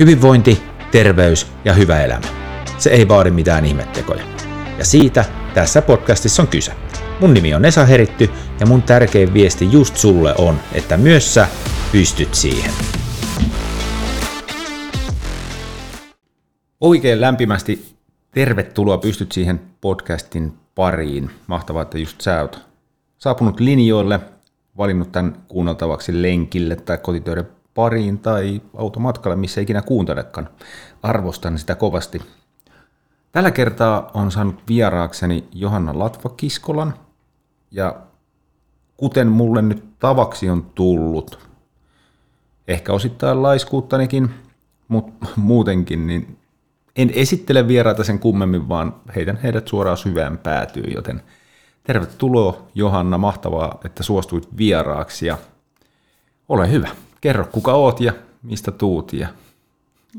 Hyvinvointi, terveys ja hyvä elämä. Se ei vaadi mitään ihmettekoja. Ja siitä tässä podcastissa on kyse. Mun nimi on Esa Heritty ja mun tärkein viesti just sulle on, että myös sä pystyt siihen. Oikein lämpimästi tervetuloa Pystyt siihen podcastin pariin. Mahtavaa, että just sä oot saapunut linjoille, valinnut tämän kuunneltavaksi lenkille tai kotitöiden pariin tai automatkalle, missä ikinä kuuntelekaan. Arvostan sitä kovasti. Tällä kertaa on saanut vieraakseni Johanna Latva-Kiskolan, ja kuten mulle nyt tavaksi on tullut, ehkä osittain laiskuuttanikin, mutta muutenkin, niin en esittele vieraita sen kummemmin, vaan heitän heidät suoraan syvään päätyyn, joten tervetuloa Johanna, mahtavaa, että suostuit vieraaksi ja ole hyvä kerro kuka oot ja mistä tuut ja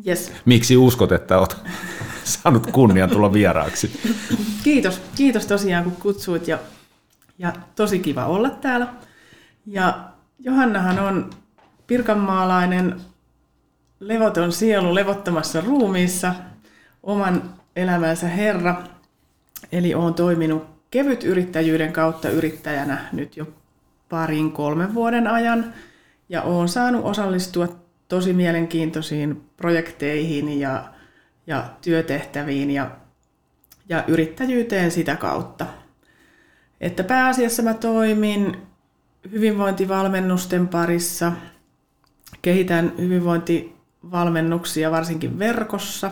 yes. miksi uskot, että oot saanut kunnian tulla vieraaksi. Kiitos, kiitos tosiaan kun kutsuit ja, ja tosi kiva olla täällä. Ja Johannahan on pirkanmaalainen levoton sielu levottomassa ruumiissa, oman elämänsä herra. Eli olen toiminut kevyt yrittäjyyden kautta yrittäjänä nyt jo parin kolmen vuoden ajan – ja olen saanut osallistua tosi mielenkiintoisiin projekteihin ja, ja työtehtäviin ja, ja yrittäjyyteen sitä kautta. Että pääasiassa mä toimin hyvinvointivalmennusten parissa, kehitän hyvinvointivalmennuksia varsinkin verkossa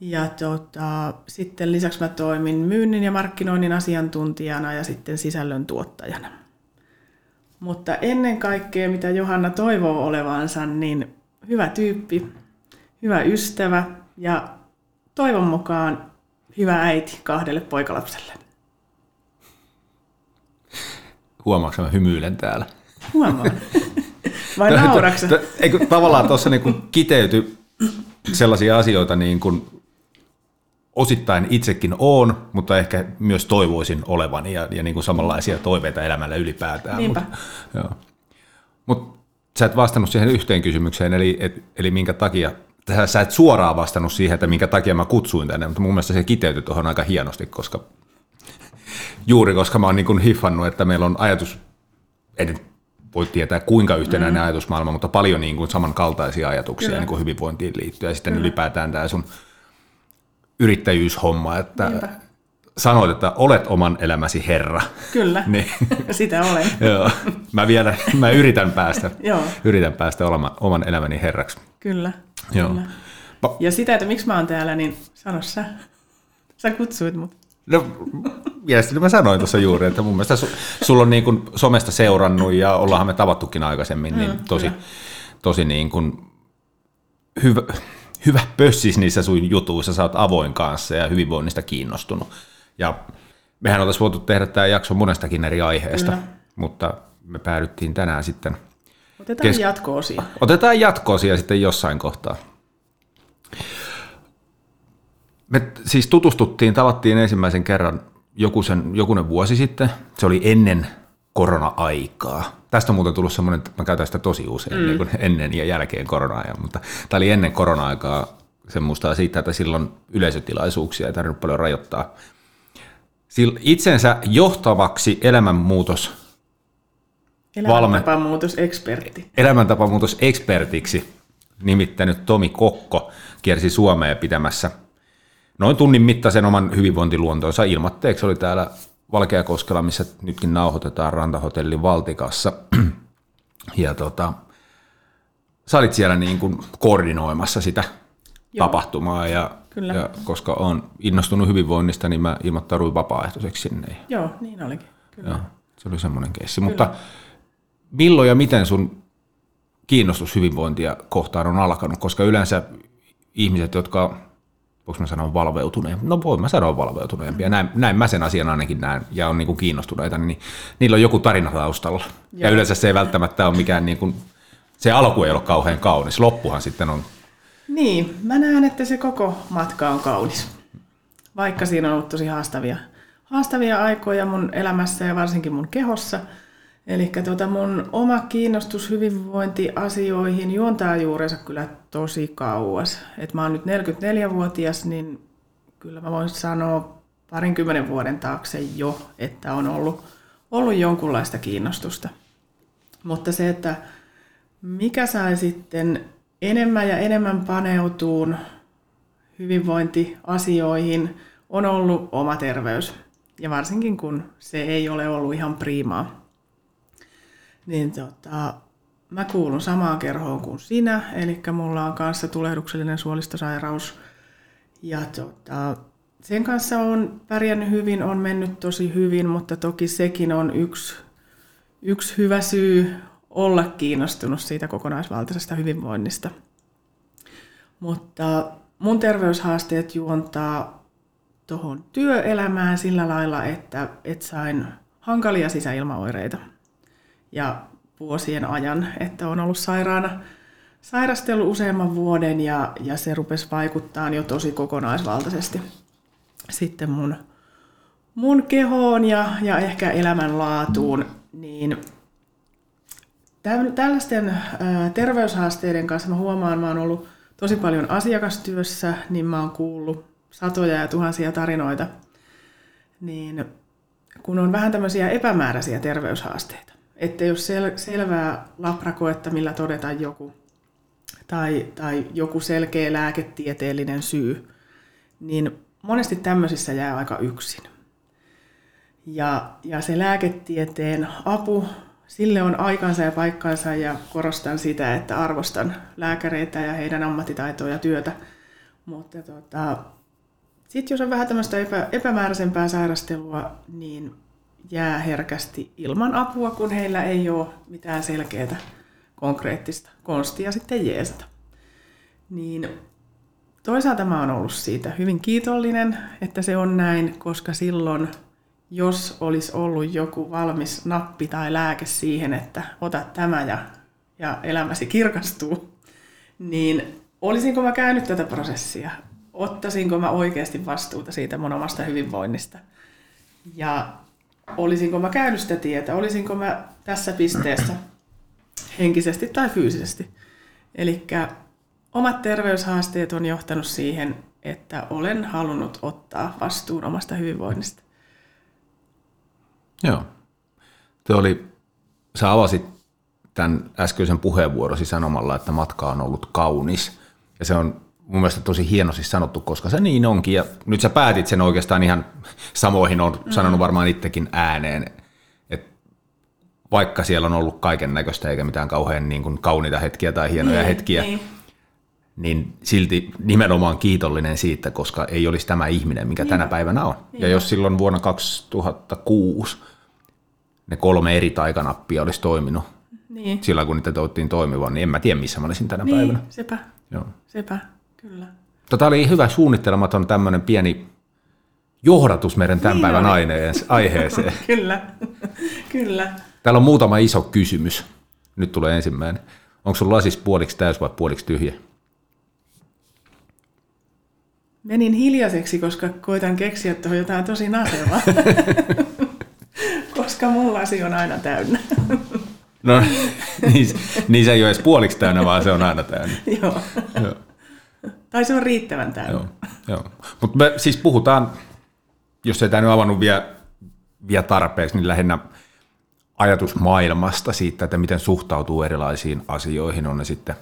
ja tota, sitten lisäksi mä toimin myynnin ja markkinoinnin asiantuntijana ja sitten sisällön tuottajana. Mutta ennen kaikkea, mitä Johanna toivoo olevansa, niin hyvä tyyppi, hyvä ystävä ja toivon mukaan hyvä äiti kahdelle poikalapselle. Huomaatko mä hymyilen täällä? Huomaan. Vai nauraksa? Eikö tavallaan tuossa niin kiteyty sellaisia asioita, niin kuin osittain itsekin on, mutta ehkä myös toivoisin olevani ja, ja niin kuin samanlaisia toiveita elämällä ylipäätään. Niinpä. Mutta, joo. Mut sä et vastannut siihen yhteen kysymykseen, eli, et, eli minkä takia, sä et suoraan vastannut siihen, että minkä takia mä kutsuin tänne, mutta mun mielestä se kiteytyi tuohon aika hienosti, koska juuri koska mä oon niin kuin hiffannut, että meillä on ajatus, en voi tietää kuinka yhtenäinen mm. ajatusmaailma, mutta paljon niin kuin samankaltaisia ajatuksia niin kuin hyvinvointiin liittyen ja sitten Kyllä. ylipäätään tämä sun – yrittäjyyshomma, että Niinpä. sanoit, että olet oman elämäsi herra. Kyllä, niin. sitä olen. Joo. Mä vielä, mä yritän päästä, Joo. yritän päästä olemaan oman elämäni herraksi. Kyllä, Joo. kyllä. Pa- ja sitä, että miksi mä oon täällä, niin sano sä. Sä kutsuit mut. No, mielestäni mä sanoin tuossa juuri, että mun mielestä su- sulla on niin kuin somesta seurannut ja ollaanhan me tavattukin aikaisemmin, niin tosi, tosi niin kuin hyvä, hyvä pössis niissä sun jutuissa, sä oot avoin kanssa ja hyvinvoinnista kiinnostunut. Ja mehän oltaisiin voitu tehdä tämä jakso monestakin eri aiheesta, Kyllä. mutta me päädyttiin tänään sitten... Otetaan kes- jatko-osia. Otetaan jatko-osia sitten jossain kohtaa. Me siis tutustuttiin, tavattiin ensimmäisen kerran joku sen, jokunen vuosi sitten. Se oli ennen korona-aikaa. Tästä on muuten tullut semmoinen, että mä käytän sitä tosi usein, mm. niin kuin ennen ja jälkeen korona mutta tämä oli ennen korona-aikaa se muistaa siitä, että silloin yleisötilaisuuksia ei tarvinnut paljon rajoittaa. Itsensä johtavaksi elämänmuutos Elämäntapamuutosekspertti. Elämäntapamuutosekspertiksi nimittänyt Tomi Kokko kiersi Suomeen pitämässä noin tunnin mittaisen oman hyvinvointiluontonsa ilmatteeksi. Oli täällä Valkeakoskella, missä nytkin nauhoitetaan rantahotellin Valtikassa. ja tota, sä olit siellä niin kuin koordinoimassa sitä Joo. tapahtumaa ja, Kyllä. ja koska on innostunut hyvinvoinnista, niin mä ilmoittauduin vapaaehtoiseksi sinne. Joo, niin olikin. Kyllä. Joo, se oli semmoinen keissi. Kyllä. Mutta milloin ja miten sun kiinnostus hyvinvointia kohtaan on alkanut? Koska yleensä ihmiset, jotka voiko mä sanoa valveutuneen, no voin mä sanoa valveutuneempia, näin, näin mä sen asian ainakin näen ja on niin kuin kiinnostuneita, niin niillä on joku tarina taustalla. Joo. Ja yleensä se ei välttämättä ole mikään, niin kuin, se alku ei ole kauhean kaunis, loppuhan sitten on. Niin, mä näen, että se koko matka on kaunis, vaikka siinä on ollut tosi haastavia, haastavia aikoja mun elämässä ja varsinkin mun kehossa. Eli tota mun oma kiinnostus hyvinvointiasioihin juontaa juurensa kyllä tosi kauas. Et mä oon nyt 44-vuotias, niin kyllä mä voin sanoa parinkymmenen vuoden taakse jo, että on ollut, ollut jonkunlaista kiinnostusta. Mutta se, että mikä sai sitten enemmän ja enemmän paneutuun hyvinvointiasioihin, on ollut oma terveys. Ja varsinkin kun se ei ole ollut ihan priimaa. Niin tota, mä kuulun samaan kerhoon kuin sinä, eli mulla on kanssa tulehduksellinen suolistosairaus. Ja tota, sen kanssa on pärjännyt hyvin, on mennyt tosi hyvin, mutta toki sekin on yksi, yksi hyvä syy olla kiinnostunut siitä kokonaisvaltaisesta hyvinvoinnista. Mutta mun terveyshaasteet juontaa tuohon työelämään sillä lailla, että, että sain hankalia sisäilmaoireita. Ja vuosien ajan, että on ollut sairaana, sairastellut useamman vuoden ja, ja se rupesi vaikuttaa jo tosi kokonaisvaltaisesti sitten mun, mun kehoon ja, ja ehkä elämänlaatuun, niin tällaisten terveyshaasteiden kanssa mä huomaan, mä oon ollut tosi paljon asiakastyössä, niin mä oon kuullut satoja ja tuhansia tarinoita, niin kun on vähän tämmöisiä epämääräisiä terveyshaasteita, että jos sel- selvää labrakoetta, millä todetaan joku, tai, tai joku selkeä lääketieteellinen syy, niin monesti tämmöisissä jää aika yksin. Ja, ja se lääketieteen apu, sille on aikansa ja paikkansa ja korostan sitä, että arvostan lääkäreitä ja heidän ammattitaitoa ja työtä. Mutta tota, sitten jos on vähän tämmöistä epä, epämääräisempää sairastelua, niin jää herkästi ilman apua, kun heillä ei ole mitään selkeää konkreettista konstia sitten jeesata. Niin toisaalta mä oon ollut siitä hyvin kiitollinen, että se on näin, koska silloin, jos olisi ollut joku valmis nappi tai lääke siihen, että ota tämä ja, ja elämäsi kirkastuu, niin olisinko mä käynyt tätä prosessia? Ottaisinko mä oikeasti vastuuta siitä mun omasta hyvinvoinnista? Ja olisinko mä käynyt sitä tietä, olisinko mä tässä pisteessä henkisesti tai fyysisesti. Eli omat terveyshaasteet on johtanut siihen, että olen halunnut ottaa vastuun omasta hyvinvoinnista. Joo. Tuo oli, sä avasit tämän äskeisen puheenvuorosi sanomalla, että matka on ollut kaunis. Ja se on mun mielestä tosi hienosti sanottu, koska se niin onkin. Ja nyt sä päätit sen oikeastaan ihan samoihin, on sanonut varmaan itsekin ääneen, että vaikka siellä on ollut kaiken näköistä eikä mitään kauhean niin kuin kauniita hetkiä tai hienoja niin, hetkiä, niin. niin silti nimenomaan kiitollinen siitä, koska ei olisi tämä ihminen, mikä niin. tänä päivänä on. Niin. Ja jos silloin vuonna 2006 ne kolme eri taikanappia olisi toiminut, niin. sillä kun niitä toivottiin toimivan, niin en mä tiedä, missä mä olisin tänä niin, päivänä. sepä. Joo. Sepä. Kyllä. Tota oli hyvä suunnittelematon tämmöinen pieni johdatus meidän tämän niin päivän aineen, aiheeseen. kyllä, kyllä. Täällä on muutama iso kysymys. Nyt tulee ensimmäinen. Onko sun lasis puoliksi täys vai puoliksi tyhjä? Menin hiljaiseksi, koska koitan keksiä tuohon jotain tosi nasevaa. koska mun lasi on aina täynnä. no, niin, niin se ei ole edes puoliksi täynnä, vaan se on aina täynnä. Joo. Joo. Tai se on riittävän täynnä. Joo, joo. Mutta me siis puhutaan, jos ei tämä avannut vielä, vielä tarpeeksi, niin lähinnä ajatusmaailmasta siitä, että miten suhtautuu erilaisiin asioihin, on ne sitten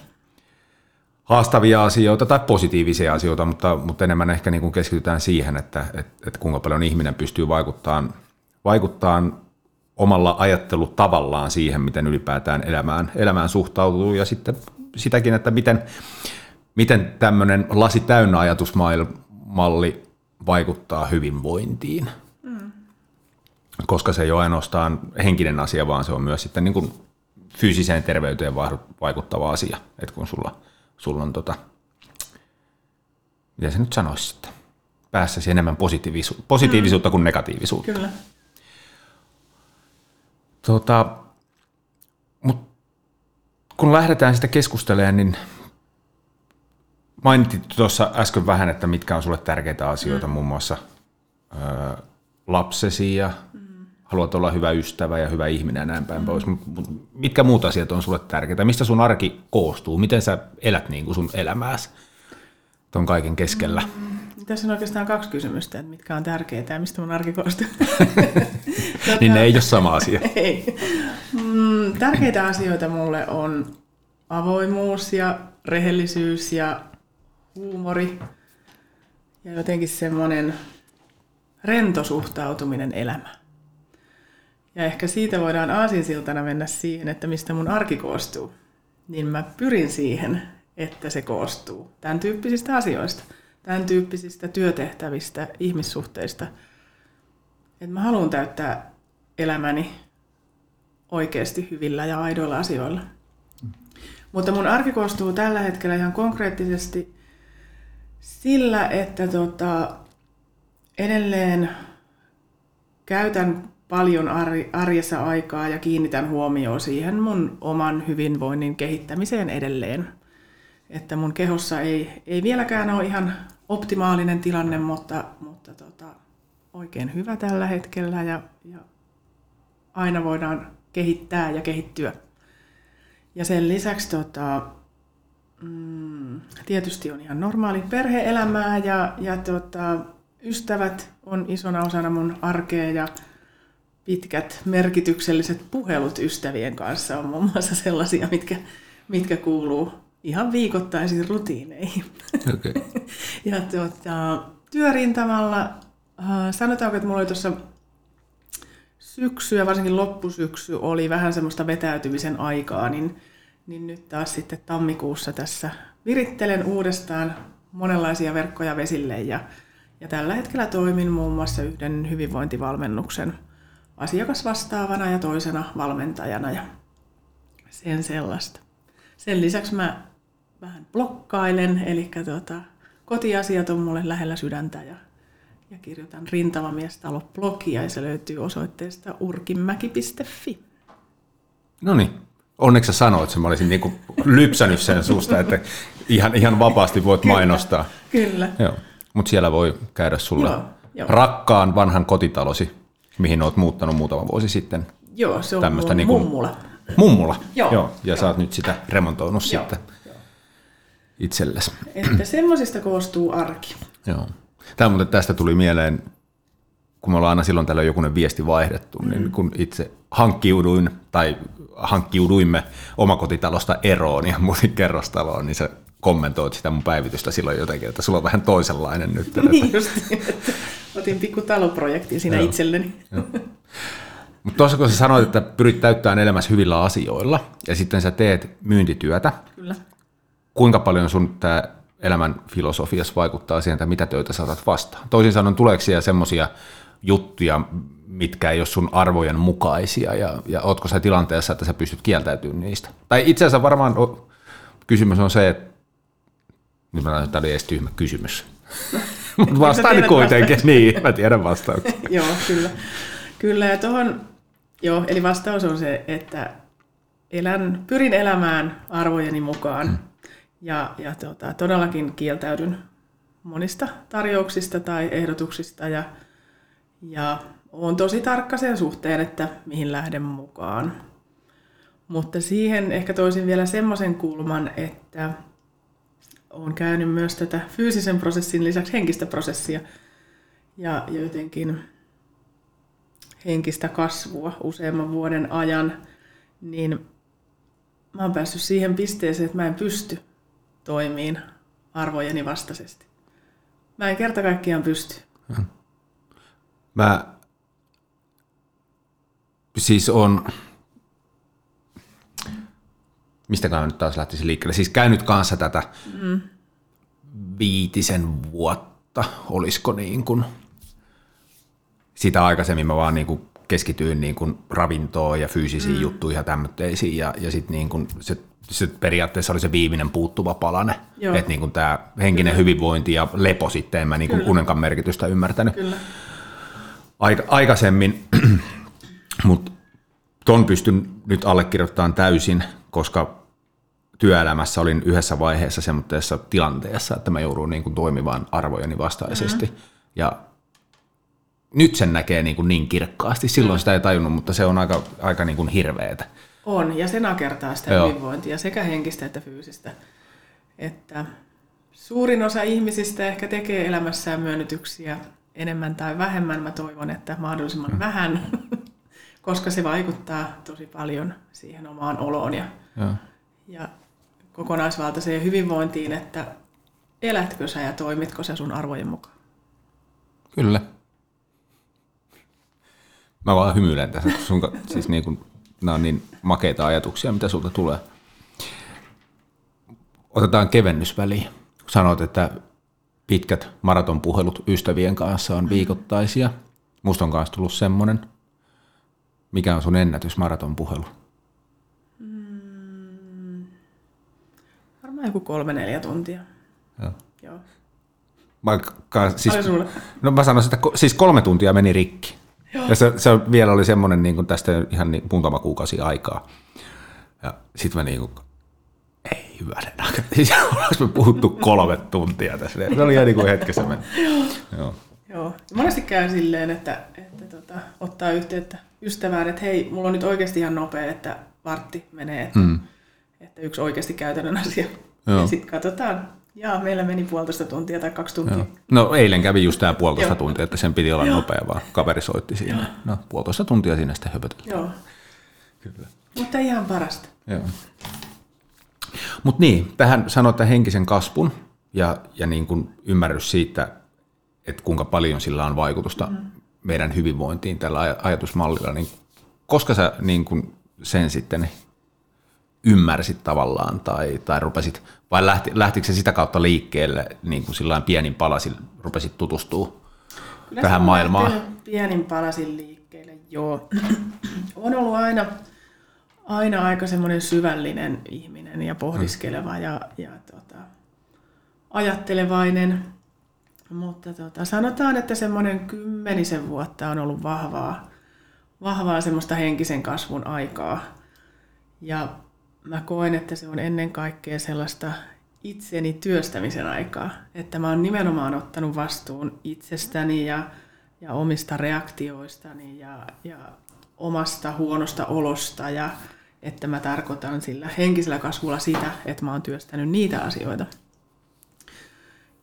haastavia asioita tai positiivisia asioita, mutta, mutta enemmän ehkä niin kuin keskitytään siihen, että, että, että kuinka paljon ihminen pystyy vaikuttamaan, vaikuttamaan omalla ajattelutavallaan siihen, miten ylipäätään elämään, elämään suhtautuu ja sitten sitäkin, että miten, miten tämmöinen lasi täynnä ajatusmalli vaikuttaa hyvinvointiin. Mm. Koska se ei ole ainoastaan henkinen asia, vaan se on myös sitten niin kuin fyysiseen terveyteen vaikuttava asia. Että kun sulla, sulla on tota, mitä se nyt sanoisi sitten, päässäsi enemmän positiivisu- positiivisuutta mm. kuin negatiivisuutta. Kyllä. Tota, mut kun lähdetään sitä keskustelemaan, niin Mainitit tuossa äsken vähän, että mitkä on sulle tärkeitä asioita, mm. muun muassa ö, lapsesi ja mm. haluat olla hyvä ystävä ja hyvä ihminen ja näin päin mm. pois. Mitkä muut asiat on sulle tärkeitä? Mistä sun arki koostuu? Miten sä elät niin kuin sun elämääsi ton kaiken keskellä? Mm. Tässä on oikeastaan kaksi kysymystä, että mitkä on tärkeitä ja mistä mun arki koostuu. tota, niin ne ei ole sama asia. ei. Mm, tärkeitä asioita mulle on avoimuus ja rehellisyys ja huumori ja jotenkin semmoinen rento suhtautuminen elämään. Ja ehkä siitä voidaan aasinsiltana mennä siihen, että mistä mun arki koostuu. Niin mä pyrin siihen, että se koostuu tämän tyyppisistä asioista, tämän tyyppisistä työtehtävistä, ihmissuhteista. Että mä haluan täyttää elämäni oikeasti hyvillä ja aidoilla asioilla. Mutta mun arki koostuu tällä hetkellä ihan konkreettisesti sillä, että tota, edelleen käytän paljon arjessa aikaa ja kiinnitän huomioon siihen mun oman hyvinvoinnin kehittämiseen edelleen. Että mun kehossa ei, ei vieläkään ole ihan optimaalinen tilanne, mutta, mutta tota, oikein hyvä tällä hetkellä ja, ja aina voidaan kehittää ja kehittyä. Ja sen lisäksi tota, mm, tietysti on ihan normaali perheelämää ja, ja tota, ystävät on isona osana mun arkea ja pitkät merkitykselliset puhelut ystävien kanssa on muun muassa sellaisia, mitkä, mitkä kuuluu ihan viikoittaisiin rutiineihin. Okay. ja tuota, työrintamalla äh, sanotaanko, että mulla oli tuossa syksy ja varsinkin loppusyksy oli vähän semmoista vetäytymisen aikaa, niin, niin nyt taas sitten tammikuussa tässä virittelen uudestaan monenlaisia verkkoja vesille ja, ja tällä hetkellä toimin muun muassa yhden hyvinvointivalmennuksen asiakasvastaavana ja toisena valmentajana ja sen sellaista. Sen lisäksi mä vähän blokkailen, eli tuota, kotiasiat on mulle lähellä sydäntä ja, ja kirjoitan rintamamiestalo-blogia ja se löytyy osoitteesta urkinmäki.fi. No niin, onneksi sä sanoit että mä olisin niinku lypsänyt sen susta, että ihan, ihan vapaasti voit kyllä, mainostaa. Kyllä. Joo. Mutta siellä voi käydä sulle joo, joo. rakkaan vanhan kotitalosi mihin olet muuttanut muutama vuosi sitten. Joo, se on mun niin kuin, mummula. Mummula, joo. joo. Ja joo. sä oot nyt sitä remontoinut joo. sitten joo. itsellesi. Että semmoisista koostuu arki. Joo. Tämä muuten tästä tuli mieleen, kun me ollaan aina silloin tällöin jokunen viesti vaihdettu, niin mm. niin kun itse hankkiuduin tai hankkiuduimme omakotitalosta eroon ja muutin kerrostaloon, niin se kommentoit sitä mun päivitystä silloin jotenkin, että sulla on vähän toisenlainen nyt. Niin just, että otin pikku taloprojektin siinä Joo. itselleni. Mutta tuossa kun sä sanoit, että pyrit täyttämään elämässä hyvillä asioilla ja sitten sä teet myyntityötä, Kyllä. kuinka paljon sun tämä elämän filosofiassa vaikuttaa siihen, että mitä töitä saatat vastaan? Toisin sanoen, tuleeko siellä semmoisia juttuja, mitkä ei ole sun arvojen mukaisia ja, ja ootko sä tilanteessa, että sä pystyt kieltäytymään niistä? Tai itse asiassa varmaan kysymys on se, että nyt mä tämä oli edes tyhmä kysymys. Mutta vastaan kuitenkin. Niin, mä tiedän vastauksen. joo, kyllä. Kyllä, ja tuohon, joo, eli vastaus on se, että elän, pyrin elämään arvojeni mukaan. Hmm. Ja, ja tota, todellakin kieltäydyn monista tarjouksista tai ehdotuksista ja, ja olen tosi tarkka sen suhteen, että mihin lähden mukaan. Mutta siihen ehkä toisin vielä semmoisen kulman, että olen käynyt myös tätä fyysisen prosessin lisäksi henkistä prosessia ja, jotenkin henkistä kasvua useamman vuoden ajan, niin mä oon päässyt siihen pisteeseen, että mä en pysty toimiin arvojeni vastaisesti. Mä en kerta kaikkiaan pysty. Mä siis on mistä mä nyt taas lähtisin liikkeelle, siis käynyt kanssa tätä mm. viitisen vuotta, olisiko niin kuin, sitä aikaisemmin mä vaan niin kuin keskityin niin kuin ravintoon ja fyysisiin mm. juttuihin ja tämmöisiin ja, ja sitten niin kuin se, se periaatteessa oli se viimeinen puuttuva palane, että niin tämä henkinen Kyllä. hyvinvointi ja lepo sitten, en mä niin kuin unenkaan merkitystä ymmärtänyt Kyllä. Aika, aikaisemmin, mutta ton pystyn nyt allekirjoittamaan täysin, koska työelämässä olin yhdessä vaiheessa semmoisessa tilanteessa, että mä joudun niin kuin toimimaan arvojeni vastaisesti. Mm-hmm. Ja nyt sen näkee niin, kuin niin kirkkaasti. Silloin sitä ei tajunnut, mutta se on aika, aika niin kuin hirveetä. On, ja se nakertaa sitä Joo. hyvinvointia, sekä henkistä että fyysistä. Että suurin osa ihmisistä ehkä tekee elämässään myönnytyksiä enemmän tai vähemmän. Mä toivon, että mahdollisimman Mm. vähän, koska se vaikuttaa tosi paljon siihen omaan oloon ja, Joo. ja kokonaisvaltaiseen hyvinvointiin, että elätkö sä ja toimitko sä sun arvojen mukaan. Kyllä. Mä vaan hymyilen tässä, kun sun, siis niin kuin, nämä on niin makeita ajatuksia, mitä sulta tulee. Otetaan kevennysväliin. Sanoit, että pitkät maratonpuhelut ystävien kanssa on viikoittaisia. Musta on kanssa tullut semmoinen. Mikä on sun ennätys maratonpuhelu? Varmaan joku kolme-neljä tuntia. Joo. Joo. Vaikka, siis, Ai sulla? no mä sanoisin, että siis kolme tuntia meni rikki. Joo. Ja se, se vielä oli semmoinen niin kuin tästä ihan niin, muutama kuukausi aikaa. Ja sitten mä niin kuin, hyvänen aika. Siis me puhuttu kolme tuntia tässä. Se oli ihan niin kuin hetkessä mennyt. Joo. Joo. Monesti käy silleen, että, että tota, ottaa yhteyttä ystävään, että hei, mulla on nyt oikeasti ihan nopea, että vartti menee, että, mm. että yksi oikeasti käytännön asia. Joo. Ja sitten katsotaan, ja meillä meni puolitoista tuntia tai kaksi tuntia. Joo. No eilen kävi just tämä puolitoista Joo. tuntia, että sen piti olla Joo. nopea, vaan kaveri soitti siinä. No puolitoista tuntia siinä sitten höpöteltiin. Joo. Kyllä. Mutta ihan parasta. Joo. Mutta niin, tähän sanoit että henkisen kasvun ja, ja niin kuin ymmärrys siitä, että kuinka paljon sillä on vaikutusta mm. meidän hyvinvointiin tällä aj- ajatusmallilla, niin koska sä niin kuin sen sitten ymmärsit tavallaan tai, tai rupesit, vai lähti, lähtikö se sitä kautta liikkeelle niin kuin sillain pienin palasin rupesit tutustua Kyllä tähän maailmaan? Pienin palasin liikkeelle, joo. on ollut aina, aina aika semmoinen syvällinen ihminen ja pohdiskeleva ja, ja tota, ajattelevainen. Mutta tota, sanotaan, että semmoinen kymmenisen vuotta on ollut vahvaa, vahvaa semmoista henkisen kasvun aikaa. Ja mä koen, että se on ennen kaikkea sellaista itseni työstämisen aikaa. Että mä oon nimenomaan ottanut vastuun itsestäni ja, ja omista reaktioistani ja, ja omasta huonosta olosta. Ja että mä tarkoitan sillä henkisellä kasvulla sitä, että mä oon työstänyt niitä asioita.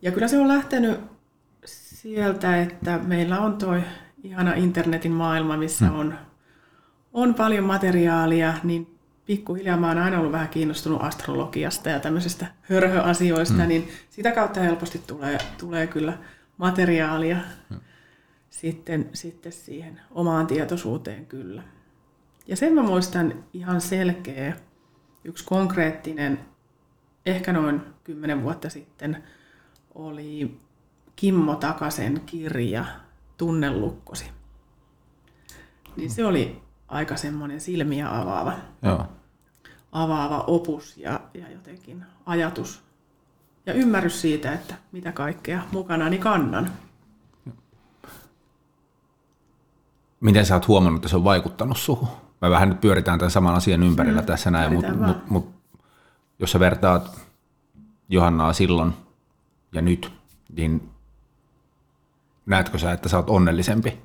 Ja kyllä se on lähtenyt sieltä, että meillä on toi ihana internetin maailma, missä on, on paljon materiaalia, niin pikkuhiljaa mä oon aina ollut vähän kiinnostunut astrologiasta ja tämmöisistä hörhöasioista, mm. niin sitä kautta helposti tulee, tulee kyllä materiaalia mm. sitten, sitten siihen omaan tietoisuuteen kyllä. Ja sen mä muistan ihan selkeä, yksi konkreettinen, ehkä noin kymmenen vuotta sitten, oli Kimmo Takasen kirja Tunnelukkosi. Niin se oli aika semmoinen silmiä avaava, Joo. avaava opus ja, ja jotenkin ajatus ja ymmärrys siitä, että mitä kaikkea mukanani kannan. Miten sä oot huomannut, että se on vaikuttanut suhun? Me vähän nyt pyöritään tämän saman asian ympärillä mm, tässä näin, mutta mut, mut, jos sä vertaat Johannaa silloin ja nyt, niin näetkö sä, että sä oot onnellisempi?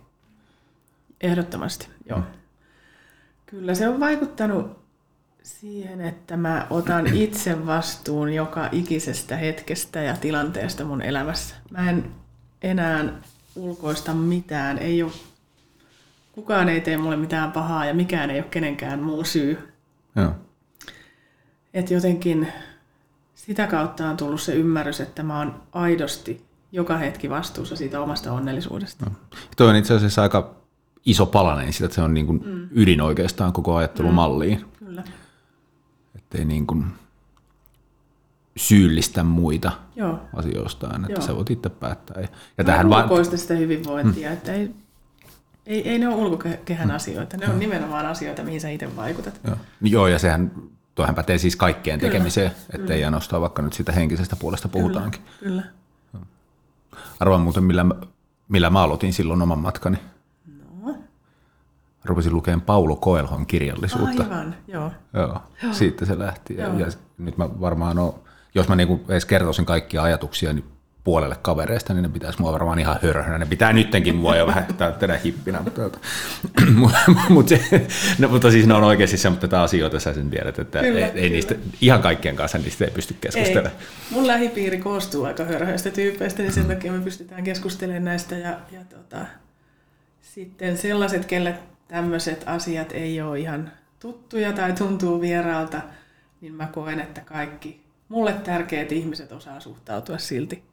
Ehdottomasti, joo. Kyllä se on vaikuttanut siihen, että mä otan itse vastuun joka ikisestä hetkestä ja tilanteesta mun elämässä. Mä en enää ulkoista mitään. Ei ole, kukaan ei tee mulle mitään pahaa ja mikään ei ole kenenkään muun syy. Joo. Et jotenkin sitä kautta on tullut se ymmärrys, että mä oon aidosti joka hetki vastuussa siitä omasta onnellisuudesta. No. Toi on itse asiassa aika iso palanen siitä, että se on niin kuin mm. ydin oikeastaan koko ajattelumalliin. Mm. Kyllä. Ettei niin kuin syyllistä muita Joo. asioistaan, että Joo. sä voit itse päättää. Ja, ja Tähän vaan, sitä hyvinvointia, mm. että ei, ei, ei ne ole ulkokehän mm. asioita, ne on nimenomaan asioita, mihin sä itse vaikutat. joo. Joo, ja sehän, tuohan pätee siis kaikkeen Kyllä. tekemiseen, ettei ainoastaan vaikka nyt sitä henkisestä puolesta puhutaankin. Kyllä. Arvaan muuten, millä, millä mä aloitin silloin oman matkani. No, Rupesin lukemaan Paulo Koelhon kirjallisuutta. aivan, joo. Joo, siitä se lähti. Ja, Joo. ja nyt mä varmaan oon, jos mä niinku edes kertoisin kaikkia ajatuksia niin puolelle kavereista, niin ne pitäisi mua varmaan ihan hörhönä. Ne pitää nyttenkin mua jo vähän tätä hippinä. Mutta, mutta, no, mutta siis ne on oikeasti semmoista asioita, sä sen tiedät, että kyllä, ei, ei niistä, ihan kaikkien kanssa niistä ei pysty keskustelemaan. Ei. Mun lähipiiri koostuu aika hörhöistä tyypeistä, niin sen mm. takia me pystytään keskustelemaan näistä. Ja, ja tota, sitten sellaiset, kelle tämmöiset asiat ei ole ihan tuttuja tai tuntuu vieraalta, niin mä koen, että kaikki mulle tärkeät ihmiset osaa suhtautua silti,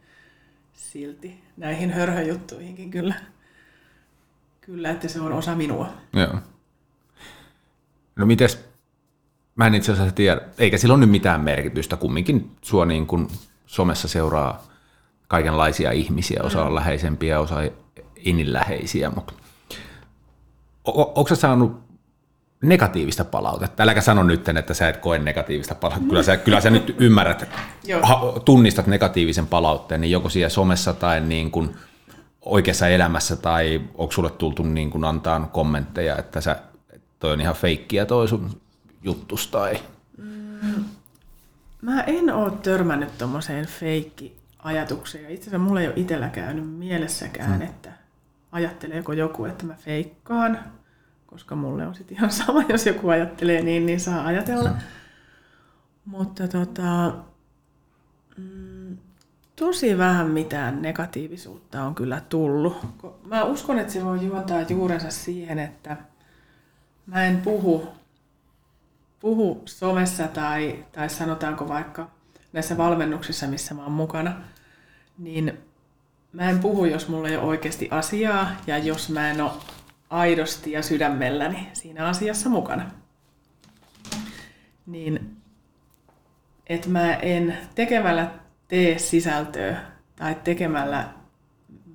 silti näihin hörhöjuttuihinkin kyllä. Kyllä, että se on osa minua. Joo. No mites, mä en itse asiassa tiedä, eikä sillä ole nyt mitään merkitystä, kumminkin sua niin kuin somessa seuraa kaikenlaisia ihmisiä, osa on läheisempiä, osa inninläheisiä, mutta onko sä saanut negatiivista palautetta. Äläkä sano nyt, että sä et koe negatiivista palautetta. Kyllä sä, kyllä sä nyt ymmärrät, tunnistat negatiivisen palautteen, niin joko siellä somessa tai niin kuin oikeassa elämässä, tai onko sulle tultu niin kuin antaa kommentteja, että sä, toi on ihan feikkiä toi sun juttus, tai... Mm, mä en oo törmännyt tuommoiseen feikki-ajatukseen. Itse asiassa mulla ei ole itsellä käynyt mielessäkään, mm. että ajatteleeko joku, että mä feikkaan koska mulle on sitten ihan sama, jos joku ajattelee niin, niin saa ajatella. Mm. Mutta tota, mm, tosi vähän mitään negatiivisuutta on kyllä tullut. Mä uskon, että se voi juontaa juurensa siihen, että mä en puhu, puhu somessa tai, tai sanotaanko vaikka näissä valmennuksissa, missä mä oon mukana, niin mä en puhu, jos mulla ei ole oikeasti asiaa ja jos mä en ole aidosti ja sydämelläni siinä asiassa mukana. Niin, että mä en tekemällä tee sisältöä tai tekemällä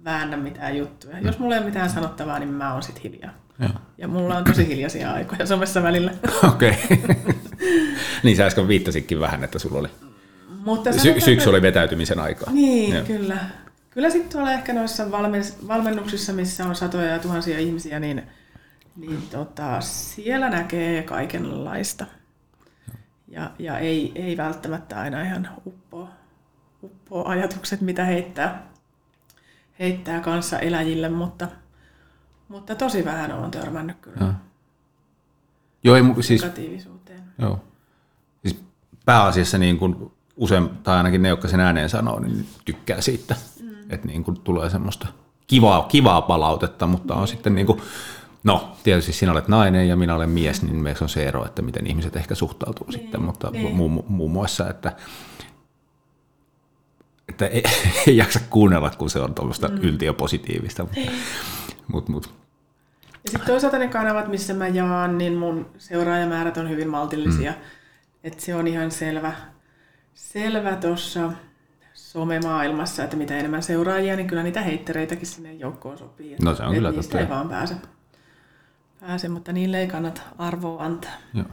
väännä mitään juttuja. Mm. Jos mulla ei ole mitään sanottavaa, niin mä oon sit hiljaa. Ja. ja mulla on tosi hiljaisia aikoja somessa välillä. Okei. Okay. niin sä äsken viittasitkin vähän, että sulla oli Mutta Sy- syksy oli vetäytymisen aikaa. Niin, ja. kyllä. Kyllä sitten tuolla ehkä noissa valmennuksissa, missä on satoja ja tuhansia ihmisiä, niin, niin tota, siellä näkee kaikenlaista. Ja, ja ei, ei välttämättä aina ihan uppoa, uppoa ajatukset, mitä heittää, heittää kanssa eläjille, mutta, mutta tosi vähän on törmännyt kyllä ja. Joo, ei, siis, Joo. Siis pääasiassa niin kuin usein, tai ainakin ne, jotka sen ääneen sanoo, niin tykkää siitä että niin kuin tulee semmoista kivaa, kivaa palautetta, mutta on sitten niin kuin, no tietysti sinä olet nainen ja minä olen mies, niin meissä on se ero, että miten ihmiset ehkä suhtautuu niin, sitten, mutta niin. mu- muun muassa, että että ei, ei jaksa kuunnella, kun se on tuollaista mm. yltiöpositiivista. Mutta, niin. mut, mut. Ja sitten toisaalta ne kanavat, missä mä jaan, niin mun seuraajamäärät on hyvin maltillisia. Mm. Että se on ihan selvä, selvä tuossa somemaailmassa, että mitä enemmän seuraajia, niin kyllä niitä heittereitäkin sinne joukkoon sopii. No se on kyllä totta. ei vaan pääse. pääse, mutta niille ei kannata arvoa antaa. Joo.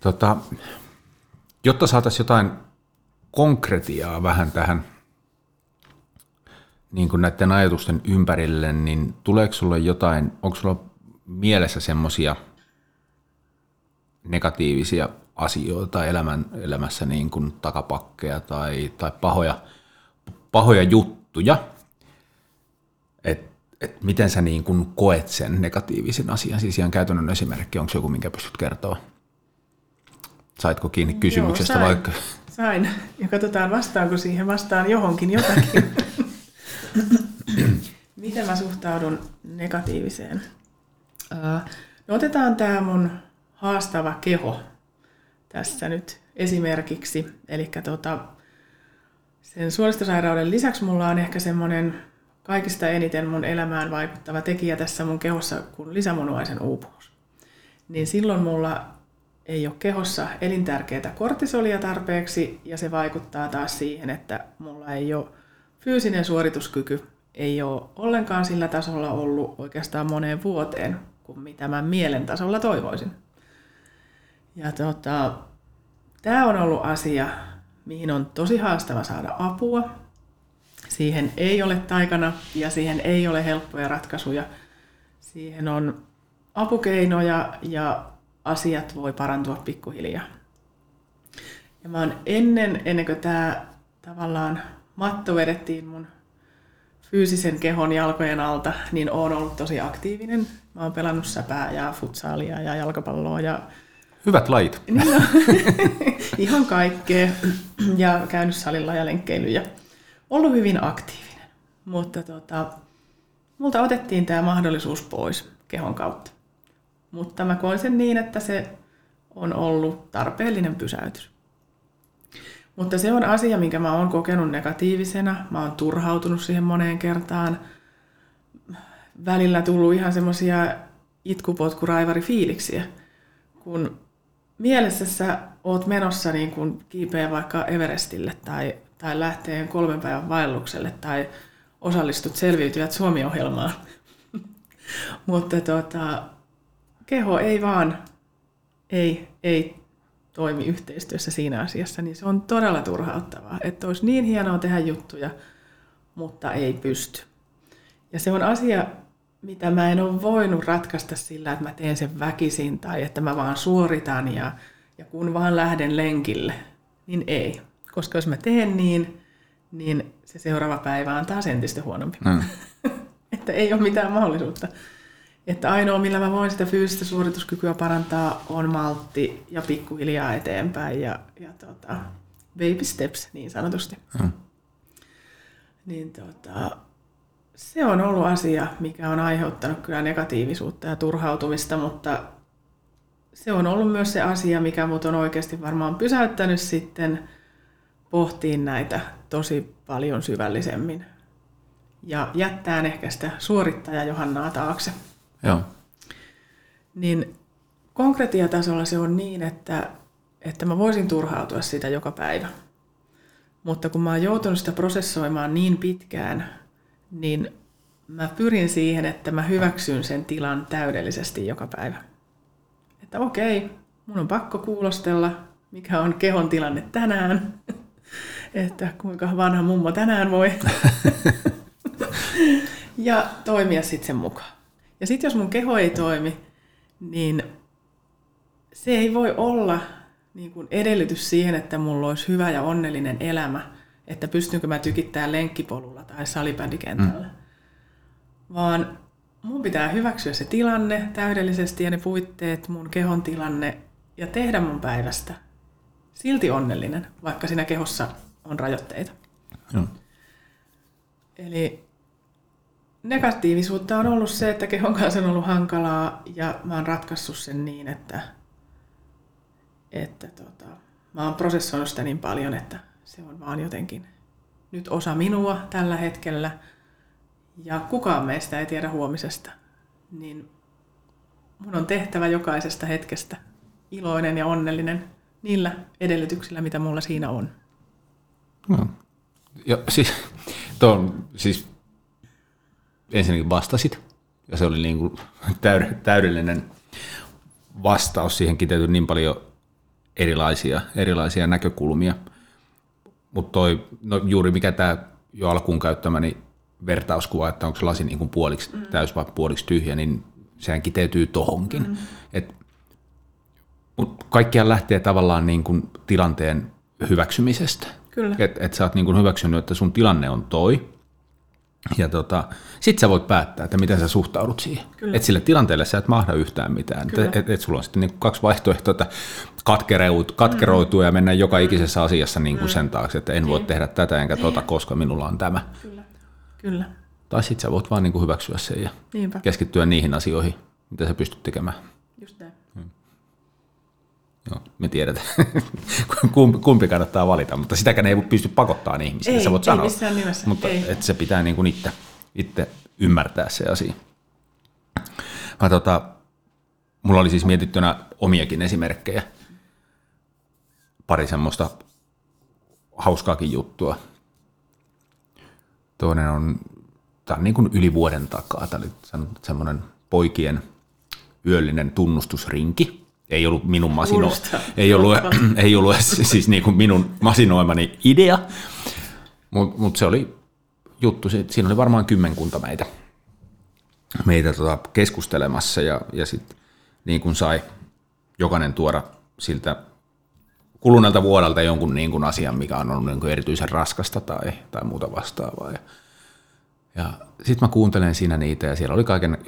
Tota, jotta saataisiin jotain konkretiaa vähän tähän niin kuin näiden ajatusten ympärille, niin tuleeko sulle jotain, onko sulla mielessä semmoisia negatiivisia asioita elämän, elämässä niin kuin takapakkeja tai, tai pahoja, pahoja juttuja, että et miten sä niin kuin koet sen negatiivisen asian, siis ihan käytännön esimerkki, onko se joku, minkä pystyt kertoa? Saitko kiinni kysymyksestä Joo, sain, vaikka? Sain, ja katsotaan vastaanko siihen vastaan johonkin jotakin. miten mä suhtaudun negatiiviseen? No otetaan tämä mun haastava keho tässä nyt esimerkiksi. Eli tota, sen suolistosairauden lisäksi mulla on ehkä semmoinen kaikista eniten mun elämään vaikuttava tekijä tässä mun kehossa kuin lisämunuaisen uupumus. Niin silloin mulla ei ole kehossa elintärkeää kortisolia tarpeeksi ja se vaikuttaa taas siihen, että mulla ei ole fyysinen suorituskyky ei ole ollenkaan sillä tasolla ollut oikeastaan moneen vuoteen kuin mitä mä mielen tasolla toivoisin. Ja tota, tämä on ollut asia, mihin on tosi haastava saada apua. Siihen ei ole taikana ja siihen ei ole helppoja ratkaisuja. Siihen on apukeinoja ja asiat voi parantua pikkuhiljaa. Ja mä oon ennen, ennen kuin tämä tavallaan matto vedettiin mun fyysisen kehon jalkojen alta, niin oon ollut tosi aktiivinen. Mä oon pelannut säpää ja futsaalia ja jalkapalloa ja Hyvät lajit. niin no, ihan kaikkea. Ja käynyt salilla ja lenkkeily ja ollut hyvin aktiivinen. Mutta tota, multa otettiin tämä mahdollisuus pois kehon kautta. Mutta mä koin sen niin, että se on ollut tarpeellinen pysäytys. Mutta se on asia, minkä mä oon kokenut negatiivisena. Mä oon turhautunut siihen moneen kertaan. Välillä tullut ihan semmoisia itkupotkuraivari-fiiliksiä, kun mielessä sä oot menossa niin kun kiipeä vaikka Everestille tai, tai lähtee kolmen päivän vaellukselle tai osallistut selviytyjät Suomi-ohjelmaan. Mutta tota, keho ei vaan ei, ei toimi yhteistyössä siinä asiassa, niin se on todella turhauttavaa. Että olisi niin hienoa tehdä juttuja, mutta ei pysty. Ja se on asia, mitä mä en ole voinut ratkaista sillä, että mä teen sen väkisin tai että mä vaan suoritan ja, ja kun vaan lähden lenkille, niin ei. Koska jos mä teen niin, niin se seuraava päivä on taas entistä huonompi. Mm. että ei ole mitään mahdollisuutta. Että ainoa, millä mä voin sitä fyysistä suorituskykyä parantaa, on maltti ja pikkuhiljaa eteenpäin ja, ja tota, baby steps niin sanotusti. Mm. Niin tota, se on ollut asia, mikä on aiheuttanut kyllä negatiivisuutta ja turhautumista, mutta se on ollut myös se asia, mikä mut on oikeasti varmaan pysäyttänyt sitten pohtiin näitä tosi paljon syvällisemmin. Ja jättää ehkä sitä suorittaja Johannaa taakse. Joo. Niin konkretiatasolla se on niin, että, että mä voisin turhautua sitä joka päivä. Mutta kun mä oon joutunut sitä prosessoimaan niin pitkään, niin mä pyrin siihen, että mä hyväksyn sen tilan täydellisesti joka päivä. Että okei, mun on pakko kuulostella, mikä on kehon tilanne tänään. että kuinka vanha mummo tänään voi. ja toimia sitten sen mukaan. Ja sitten jos mun keho ei toimi, niin se ei voi olla niin kuin edellytys siihen, että mulla olisi hyvä ja onnellinen elämä, että pystynkö mä tykittämään lenkkipolulla tai salibändikentällä. Mm. Vaan mun pitää hyväksyä se tilanne täydellisesti ja ne puitteet, mun kehon tilanne ja tehdä mun päivästä silti onnellinen, vaikka siinä kehossa on rajoitteita. Mm. Eli negatiivisuutta on ollut se, että kehon kanssa on ollut hankalaa ja mä oon ratkaissut sen niin, että, että tota, mä oon prosessoinut sitä niin paljon, että se on vaan jotenkin nyt osa minua tällä hetkellä ja kukaan meistä ei tiedä huomisesta, niin mun on tehtävä jokaisesta hetkestä iloinen ja onnellinen niillä edellytyksillä, mitä mulla siinä on. No. Ja siis, ton, siis ensinnäkin vastasit, ja se oli niin kuin täydellinen vastaus. Siihen kiteytyi niin paljon erilaisia, erilaisia näkökulmia. Mutta toi, no juuri mikä tämä jo alkuun käyttämäni vertauskuva, että onko se lasi niin kuin puoliksi mm. täys vai puoliksi tyhjä, niin sehän kiteytyy tohonkin. Mm. Et, mut kaikkiaan lähtee tavallaan niin kuin tilanteen hyväksymisestä. Kyllä. Että et sä oot niin kuin hyväksynyt, että sun tilanne on toi, ja tota, sit sä voit päättää, että miten sä suhtaudut siihen. Että sille tilanteelle sä et mahda yhtään mitään. Että et, et sulla on sitten niin kaksi vaihtoehtoa, että katkeroituu mm. ja mennä joka ikisessä asiassa niin kuin mm. sen taakse, että en niin. voi tehdä tätä enkä tota, koska minulla on tämä. Kyllä. Kyllä. Tai sit sä voit vaan niin kuin hyväksyä sen ja Niinpä. keskittyä niihin asioihin, mitä sä pystyt tekemään. Joo, me tiedetään, kumpi, kumpi kannattaa valita, mutta sitäkään ei pysty pakottamaan ihmisiä. Ei, sä voit ei sanoa, missään nimessä. Mutta ei. Et se pitää niin kuin itse, itse ymmärtää se asia. Mä, tota, mulla oli siis mietittynä omiakin esimerkkejä. Pari semmoista hauskaakin juttua. Toinen on, tämä on niin kuin yli vuoden takaa. Tämä oli semmoinen poikien yöllinen tunnustusrinki ei ollut minun masino, ei ollut, ei ollut siis niin kuin minun masinoimani idea, mutta mut se oli juttu, siinä oli varmaan kymmenkunta meitä, meitä tota keskustelemassa ja, ja sitten niin kuin sai jokainen tuoda siltä kuluneelta vuodelta jonkun niin kuin asian, mikä on ollut niin kuin erityisen raskasta tai, tai muuta vastaavaa. Ja, ja sitten mä kuuntelen siinä niitä ja siellä oli kaiken,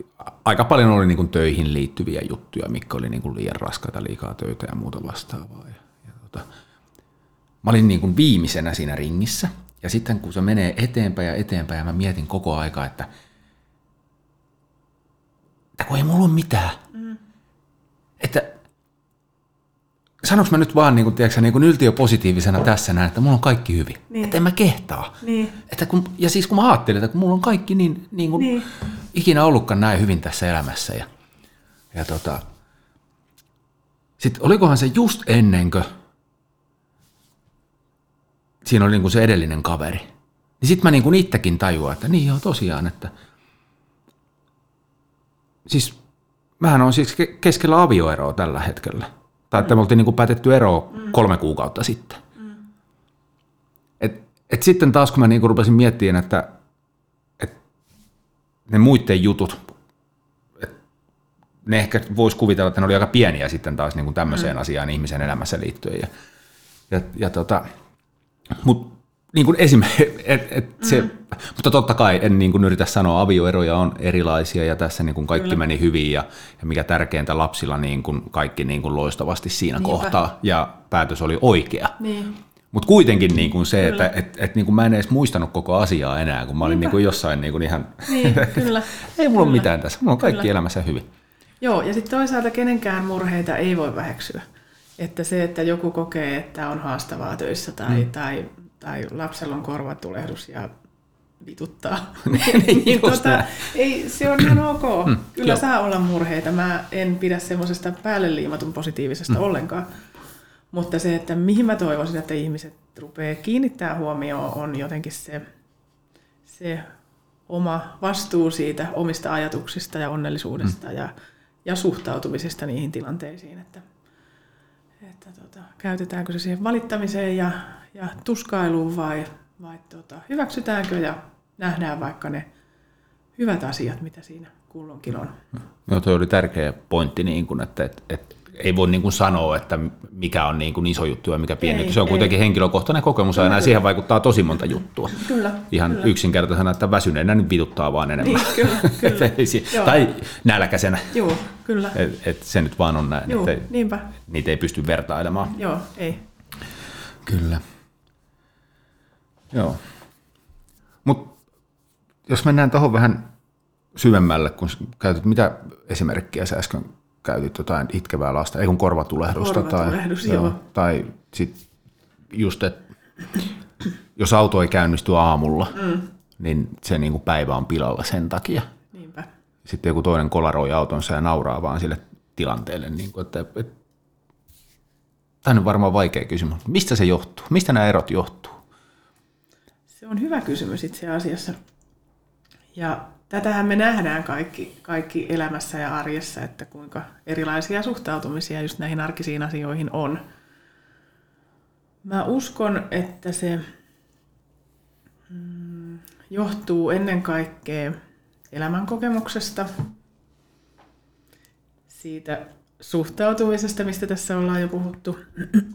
aika paljon oli niin kuin töihin liittyviä juttuja, mikä oli niin kuin liian raskaita, liikaa töitä ja muuta vastaavaa. Ja, ja tota, mä olin niin kuin viimeisenä siinä ringissä ja sitten kun se menee eteenpäin ja eteenpäin ja mä mietin koko aika, että, että kun ei mulla ole mitään. Mm. Että sanoks mä nyt vaan niin kuin, tiedätkö, niin kuin yltiöpositiivisena tässä näin, että mulla on kaikki hyvin. Niin. Että en mä kehtaa. Niin. Että kun, ja siis kun mä ajattelin, että kun mulla on kaikki niin, niin kuin niin. ikinä ollutkaan näin hyvin tässä elämässä. Ja, ja tota, sitten olikohan se just ennenkö siinä oli niin kuin se edellinen kaveri. Niin sitten mä niin kuin itsekin tajuan, että niin joo tosiaan, että siis mähän on siis keskellä avioeroa tällä hetkellä. Tai että me oltiin niin kuin päätetty eroa mm. kolme kuukautta sitten. Mm. Et, et sitten taas kun mä niin kuin rupesin miettimään, että, että ne muiden jutut, että ne ehkä voisi kuvitella, että ne oli aika pieniä sitten taas niin kuin tämmöiseen mm. asiaan ihmisen elämässä liittyen. Ja, ja, ja tota, mutta niin kuin esimerkiksi, et, et se, mm. mutta totta kai en niin kuin yritä sanoa, avioeroja on erilaisia ja tässä niin kuin kaikki Kyllä. meni hyvin ja, ja mikä tärkeintä lapsilla niin kuin kaikki niin kuin loistavasti siinä Niinpä. kohtaa ja päätös oli oikea. Niin. Mutta kuitenkin niin kuin se, kyllä. että et, et, niin kuin mä en edes muistanut koko asiaa enää, kun mä olin niin kuin jossain niin kuin ihan, niin, kyllä. ei mulla ole mitään tässä, mulla on kaikki kyllä. elämässä hyvin. Joo, ja sitten toisaalta kenenkään murheita ei voi väheksyä. Että se, että joku kokee, että on haastavaa töissä tai, mm. tai, tai lapsella on korvatulehdus ja vituttaa, niin, niin tota, ei, se on ihan ok. Mm, Kyllä saa olla murheita. Mä en pidä semmoisesta päälle liimatun positiivisesta mm. ollenkaan. Mutta se, että mihin mä toivoisin, että ihmiset rupeaa kiinnittää huomioon, on jotenkin se, se oma vastuu siitä omista ajatuksista ja onnellisuudesta mm. ja, ja suhtautumisesta niihin tilanteisiin. Että että tota, käytetäänkö se siihen valittamiseen ja, ja tuskailuun vai, vai tota, hyväksytäänkö ja nähdään vaikka ne hyvät asiat, mitä siinä kulloinkin on. No tuo oli tärkeä pointti, niin kun, että, että, että ei voi niin kuin sanoa, että mikä on niin kuin iso juttu ja mikä pieni ei, juttu. Se on ei. kuitenkin henkilökohtainen kokemus ja näin siihen vaikuttaa tosi monta juttua. Kyllä. Ihan kyllä. yksinkertaisena, että väsyneenä nyt vituttaa vaan enemmän. Niin, kyllä, kyllä. tai nälkäisenä. Joo, kyllä. Et, et se nyt vaan on näin. Joo, että niinpä. Niitä ei pysty vertailemaan. Joo, ei. Kyllä. Joo. Mutta jos mennään tuohon vähän syvemmälle, kun käytät, mitä esimerkkiä sä äsken käytit jotain itkevää lasta, ei kun korvatulehdusta. Korvatulehdus, tai, joo. joo. Tai sit just, että jos auto ei käynnisty aamulla, mm. niin se niin kuin päivä on pilalla sen takia. Niinpä. Sitten joku toinen kolaroi autonsa ja nauraa vaan sille tilanteelle. Niin kuin, että, että, tämä on varmaan vaikea kysymys. Mistä se johtuu? Mistä nämä erot johtuu? On hyvä kysymys itse asiassa. Ja tätähän me nähdään kaikki, kaikki elämässä ja arjessa, että kuinka erilaisia suhtautumisia just näihin arkisiin asioihin on. Mä uskon, että se mm, johtuu ennen kaikkea elämänkokemuksesta, siitä suhtautumisesta, mistä tässä ollaan jo puhuttu,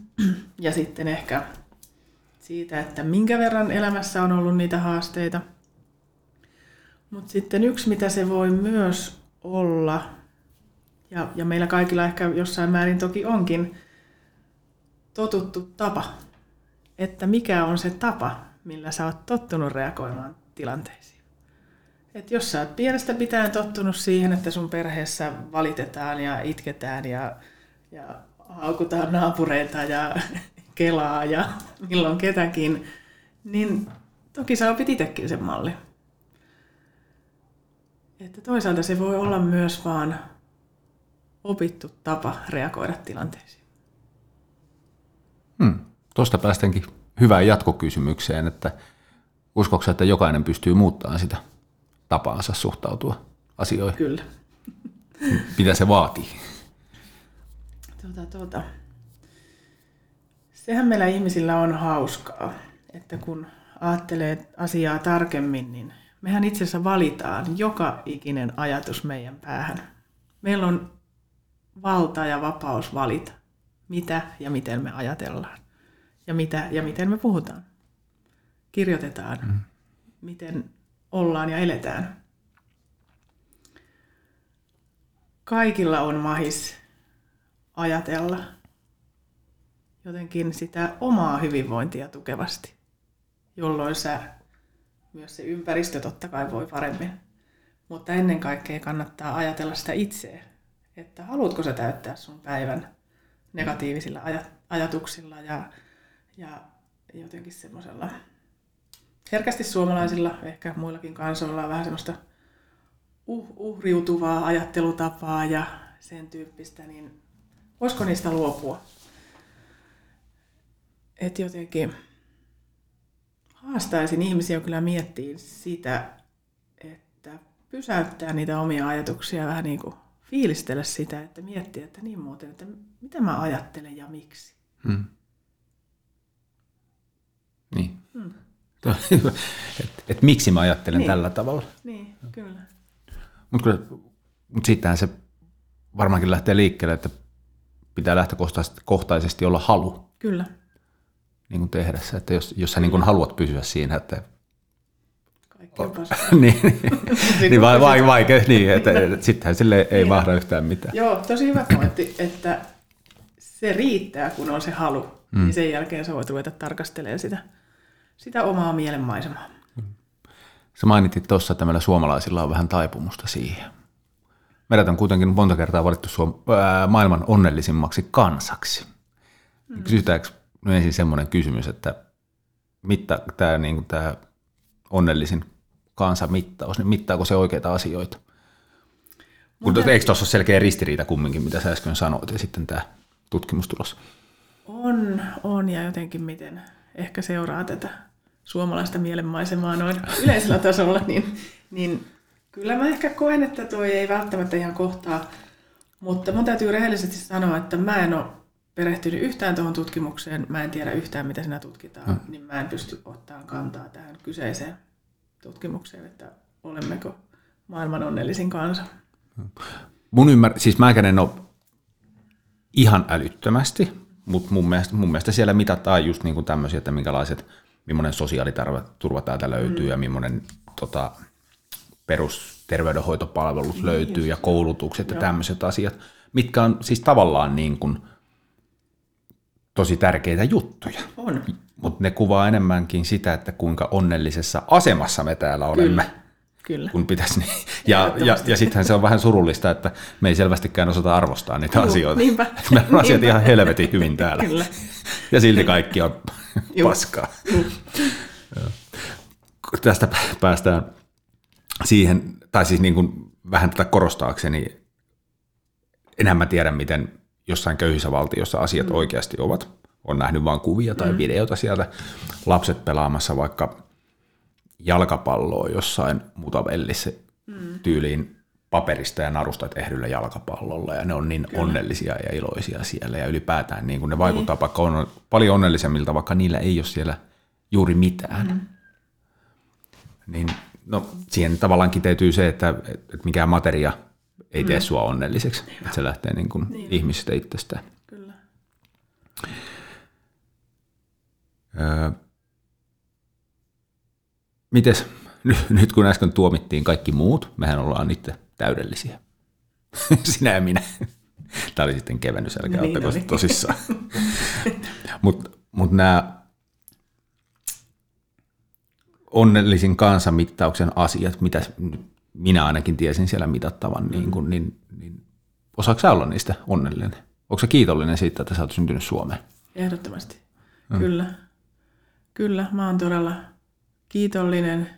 ja sitten ehkä siitä, että minkä verran elämässä on ollut niitä haasteita – mutta sitten yksi, mitä se voi myös olla, ja, ja meillä kaikilla ehkä jossain määrin toki onkin, totuttu tapa. Että mikä on se tapa, millä sä oot tottunut reagoimaan tilanteisiin. Et jos sä oot pienestä pitäen tottunut siihen, että sun perheessä valitetaan ja itketään ja, ja haukutaan naapureita ja kelaa ja milloin ketäkin, niin toki sä opit itsekin sen mallin. Että toisaalta se voi olla myös vaan opittu tapa reagoida tilanteisiin. Hmm. Tuosta päästäänkin hyvään jatkokysymykseen, että uskoksa, että jokainen pystyy muuttamaan sitä tapaansa suhtautua asioihin? Kyllä. Mitä se vaatii? Tuota, tuota. Sehän meillä ihmisillä on hauskaa, että kun ajattelee asiaa tarkemmin, niin mehän itse asiassa valitaan joka ikinen ajatus meidän päähän. Meillä on valta ja vapaus valita, mitä ja miten me ajatellaan ja mitä ja miten me puhutaan, kirjoitetaan, mm. miten ollaan ja eletään. Kaikilla on mahis ajatella jotenkin sitä omaa hyvinvointia tukevasti, jolloin sä, myös se ympäristö totta kai voi paremmin. Mutta ennen kaikkea kannattaa ajatella sitä itseä, että haluatko sä täyttää sun päivän negatiivisilla aj- ajatuksilla ja, ja jotenkin semmoisella herkästi suomalaisilla, ehkä muillakin kansoilla on vähän semmoista uh, uhriutuvaa ajattelutapaa ja sen tyyppistä, niin voisiko niistä luopua? Että jotenkin haastaisin ihmisiä kyllä miettiä sitä, että pysäyttää niitä omia ajatuksia vähän niin kuin fiilistellä sitä, että miettiä, että niin muuten, että mitä mä ajattelen ja miksi. Hmm. Niin. Hmm. et, et miksi mä ajattelen niin. tällä tavalla. Niin, kyllä. Mutta mut sittenhän se varmaankin lähtee liikkeelle, että pitää lähtökohtaisesti olla halu. Kyllä. Niin kuin tehdä se, että jos, jos sä niin kuin haluat pysyä siinä, että kaikki on niin, niin vai, vai, vaikea, niin, että, että sittenhän sille ei niin. mahda yhtään mitään. Joo, tosi hyvä pointti, että se riittää, kun on se halu. Mm. Niin sen jälkeen sä voit ruveta tarkastelemaan sitä, sitä omaa mielenmaisemaa. Sä mainitit tuossa, että meillä suomalaisilla on vähän taipumusta siihen. Meidät on kuitenkin monta kertaa valittu suom- ää, maailman onnellisimmaksi kansaksi. Mm. Kysytäänkö nyt ensin semmoinen kysymys, että mitta, tämä niin onnellisin kansamittaus, niin mittaako se oikeita asioita? Mutta Mutta eikö tuossa ole selkeä ristiriita kumminkin, mitä sä äsken sanoit, ja sitten tämä tutkimustulos? On, on, ja jotenkin miten ehkä seuraa tätä suomalaista mielenmaisemaa noin yleisellä tasolla, niin, niin kyllä mä ehkä koen, että toi ei välttämättä ihan kohtaa, mutta mun täytyy rehellisesti sanoa, että mä en ole perehtynyt yhtään tuohon tutkimukseen, mä en tiedä yhtään, mitä siinä tutkitaan, hmm. niin mä en pysty ottamaan kantaa tähän kyseiseen tutkimukseen, että olemmeko maailman onnellisin kansa. Mun ymmär... siis mä en ole ihan älyttömästi, mutta mun mielestä, mun mielestä siellä mitataan just niin kuin tämmöisiä, että minkälaiset, millainen sosiaaliturva täältä löytyy mm. ja millainen tota, perusterveydenhoitopalvelut niin, löytyy just, ja koulutukset joo. ja tämmöiset asiat, mitkä on siis tavallaan niin kuin tosi tärkeitä juttuja. On. Mutta ne kuvaa enemmänkin sitä, että kuinka onnellisessa asemassa me täällä olemme. Kyllä. Kyllä. kun pitäisi. Niin. Ja, ja, ja sittenhän se on vähän surullista, että me ei selvästikään osata arvostaa niitä Juh, asioita. Niinpä. Me on asiat ihan helvetin hyvin täällä. Kyllä. Ja silti kaikki on Juh. paskaa. Juh. Tästä päästään siihen, tai siis niin kuin vähän tätä korostaakseni, enhän mä tiedä, miten jossain köyhissä valtiossa asiat mm. oikeasti ovat. On nähnyt vain kuvia tai mm. videota sieltä lapset pelaamassa vaikka jalkapalloa jossain mutavellissä mm. tyyliin paperista ja narusta tehdyllä jalkapallolla ja ne on niin Kyllä. onnellisia ja iloisia siellä ja ylipäätään niin kun ne vaikuttaa niin. vaikka on paljon onnellisemmilta, vaikka niillä ei ole siellä juuri mitään. Mm. Niin no, siihen tavallaan kiteytyy se, että, että mikään materia ei tee mm. sua onnelliseksi, niin. että se lähtee niin kuin niin. ihmisistä itsestään. Kyllä. Öö, mites, nyt kun äsken tuomittiin kaikki muut, mehän ollaan itse täydellisiä. Sinä ja minä. Tämä oli sitten kevennys, älkää niin ottako tosissaan. Mutta mut nämä onnellisin kansamittauksen asiat, mitä minä ainakin tiesin siellä mitattavan, mm. niin, kun, niin, niin osaako sä olla niistä onnellinen? Onko se kiitollinen siitä, että sä oot syntynyt Suomeen? Ehdottomasti, mm. kyllä. Kyllä, mä oon todella kiitollinen,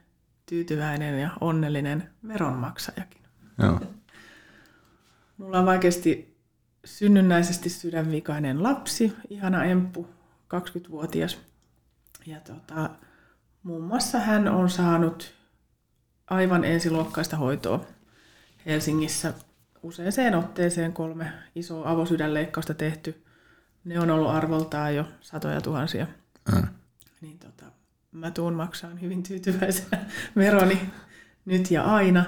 tyytyväinen ja onnellinen veronmaksajakin. Joo. Mulla on vaikeasti synnynnäisesti sydänvikainen lapsi, ihana emppu, 20-vuotias. Ja tota, muun muassa hän on saanut aivan ensiluokkaista hoitoa Helsingissä useaseen otteeseen kolme isoa avosydänleikkausta tehty. Ne on ollut arvoltaan jo satoja tuhansia. Mm. Niin tota, mä tuun maksaan hyvin tyytyväisenä veroni nyt ja aina.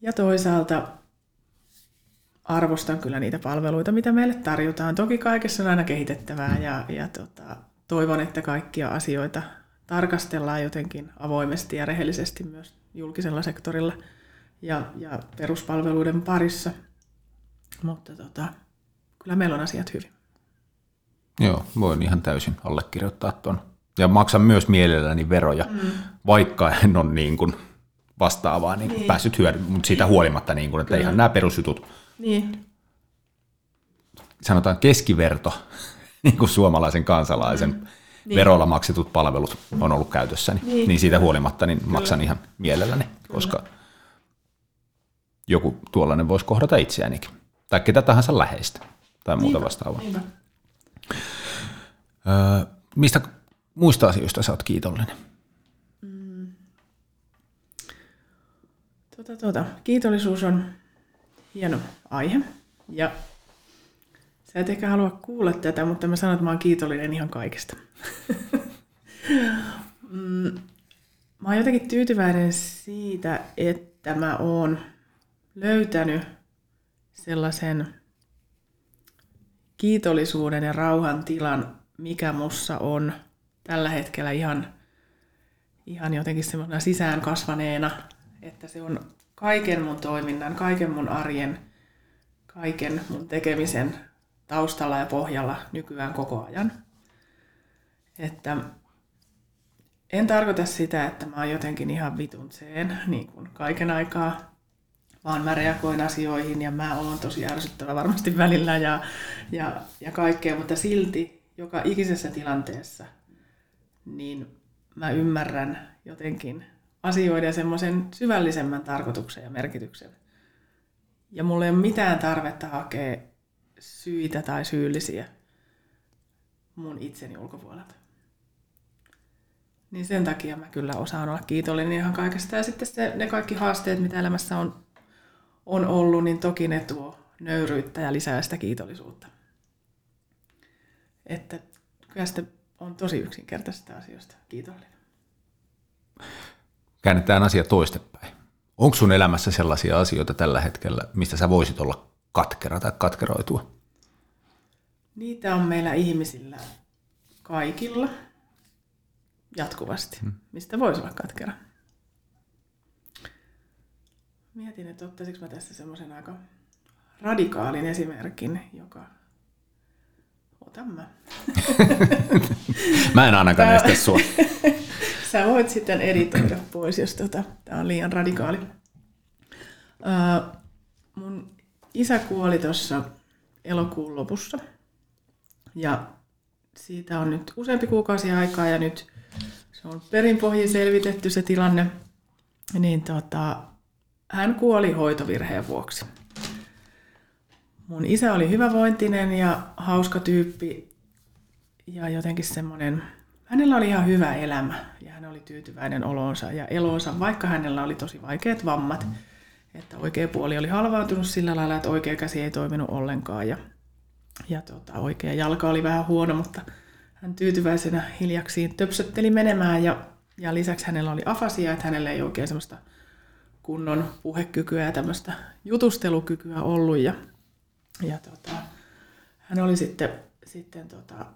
Ja toisaalta arvostan kyllä niitä palveluita, mitä meille tarjotaan. Toki kaikessa on aina kehitettävää ja, ja tota, toivon, että kaikkia asioita tarkastellaan jotenkin avoimesti ja rehellisesti myös julkisella sektorilla ja, ja peruspalveluiden parissa. Mutta tota, kyllä meillä on asiat hyvin. Joo, voin ihan täysin allekirjoittaa tuon. Ja maksan myös mielelläni veroja, mm. vaikka en ole niin kuin vastaavaa niin niin. päässyt hyödymään, mutta siitä huolimatta, niin kuin, että Kyllä. ihan nämä perusjutut, niin. sanotaan keskiverto, niin kuin suomalaisen kansalaisen mm. Niin. verolla maksetut palvelut on ollut käytössäni, niin, niin siitä huolimatta niin maksan ihan mielelläni, Kyllä. koska joku tuollainen voisi kohdata itseäänikin, tai ketä tahansa läheistä, tai muuta Niinpä. vastaavaa. Niinpä. Öö, mistä muista asioista sä oot kiitollinen? Mm. Tuota, tuota. Kiitollisuus on hieno aihe. Ja sä et ehkä halua kuulla tätä, mutta mä sanon, että mä oon kiitollinen ihan kaikesta. mm, mä oon jotenkin tyytyväinen siitä, että mä oon löytänyt sellaisen kiitollisuuden ja rauhan tilan, mikä mussa on tällä hetkellä ihan, ihan jotenkin semmoisena sisään kasvaneena, että se on kaiken mun toiminnan, kaiken mun arjen, kaiken mun tekemisen taustalla ja pohjalla nykyään koko ajan. Että en tarkoita sitä, että mä oon jotenkin ihan vitunseen niin kuin kaiken aikaa, vaan mä reagoin asioihin ja mä oon tosi ärsyttävä varmasti välillä ja, ja, ja kaikkea, mutta silti joka ikisessä tilanteessa niin mä ymmärrän jotenkin asioiden semmoisen syvällisemmän tarkoituksen ja merkityksen. Ja mulla ei ole mitään tarvetta hakea syitä tai syyllisiä mun itseni ulkopuolelta. Niin sen takia mä kyllä osaan olla kiitollinen ihan kaikesta. Ja sitten se, ne kaikki haasteet, mitä elämässä on, on ollut, niin toki ne tuo nöyryyttä ja lisää sitä kiitollisuutta. Että kyllä sitä on tosi yksinkertaisista asioista kiitollinen käännetään asia toistepäin. Onko sun elämässä sellaisia asioita tällä hetkellä, mistä sä voisit olla katkera tai katkeroitua? Niitä on meillä ihmisillä kaikilla jatkuvasti, hmm. mistä voisi olla katkera. Mietin, että ottaisinko mä tässä semmoisen aika radikaalin esimerkin, joka... Otan mä. mä en ainakaan estä sua. Sä voit sitten editoida pois, jos tota, tämä on liian radikaali. Uh, mun isä kuoli tuossa elokuun lopussa. Ja siitä on nyt useampi kuukausi aikaa ja nyt se on perinpohjin selvitetty se tilanne. Niin tota, hän kuoli hoitovirheen vuoksi. Mun isä oli hyvävointinen ja hauska tyyppi ja jotenkin semmoinen hänellä oli ihan hyvä elämä ja hän oli tyytyväinen olonsa ja elonsa, vaikka hänellä oli tosi vaikeat vammat. Että oikea puoli oli halvaantunut sillä lailla, että oikea käsi ei toiminut ollenkaan ja, ja tota, oikea jalka oli vähän huono, mutta hän tyytyväisenä hiljaksiin töpsötteli menemään ja, ja lisäksi hänellä oli afasia, että hänellä ei oikein semmoista kunnon puhekykyä ja tämmöistä jutustelukykyä ollut ja, ja tota, hän oli sitten, sitten tota,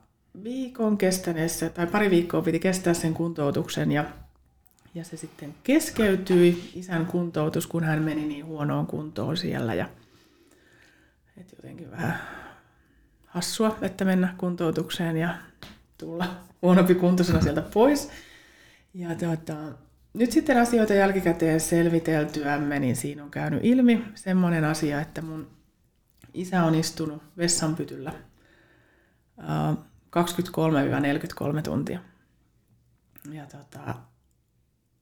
viikon kestäneessä, tai pari viikkoa piti kestää sen kuntoutuksen ja, ja se sitten keskeytyi, isän kuntoutus, kun hän meni niin huonoon kuntoon siellä ja et jotenkin vähän hassua, että mennä kuntoutukseen ja tulla huonompi kuntoisena sieltä pois. Ja tuota, nyt sitten asioita jälkikäteen selviteltyämme, niin siinä on käynyt ilmi semmoinen asia, että mun isä on istunut vessanpytyllä 23-43 tuntia. Ja tota,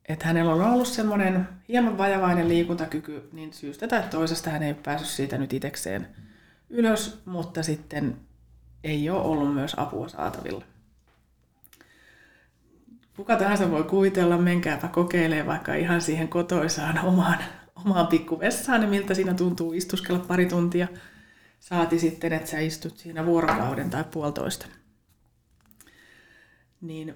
että hänellä on ollut semmoinen hieman vajavainen liikuntakyky, niin syystä tai toisesta hän ei ole päässyt siitä nyt itekseen ylös, mutta sitten ei ole ollut myös apua saatavilla. Kuka tahansa voi kuvitella, menkääpä kokeilee vaikka ihan siihen kotoisaan omaan, omaan pikkuvessaan, niin miltä siinä tuntuu istuskella pari tuntia. Saati sitten, että sä istut siinä vuorokauden tai puolitoista niin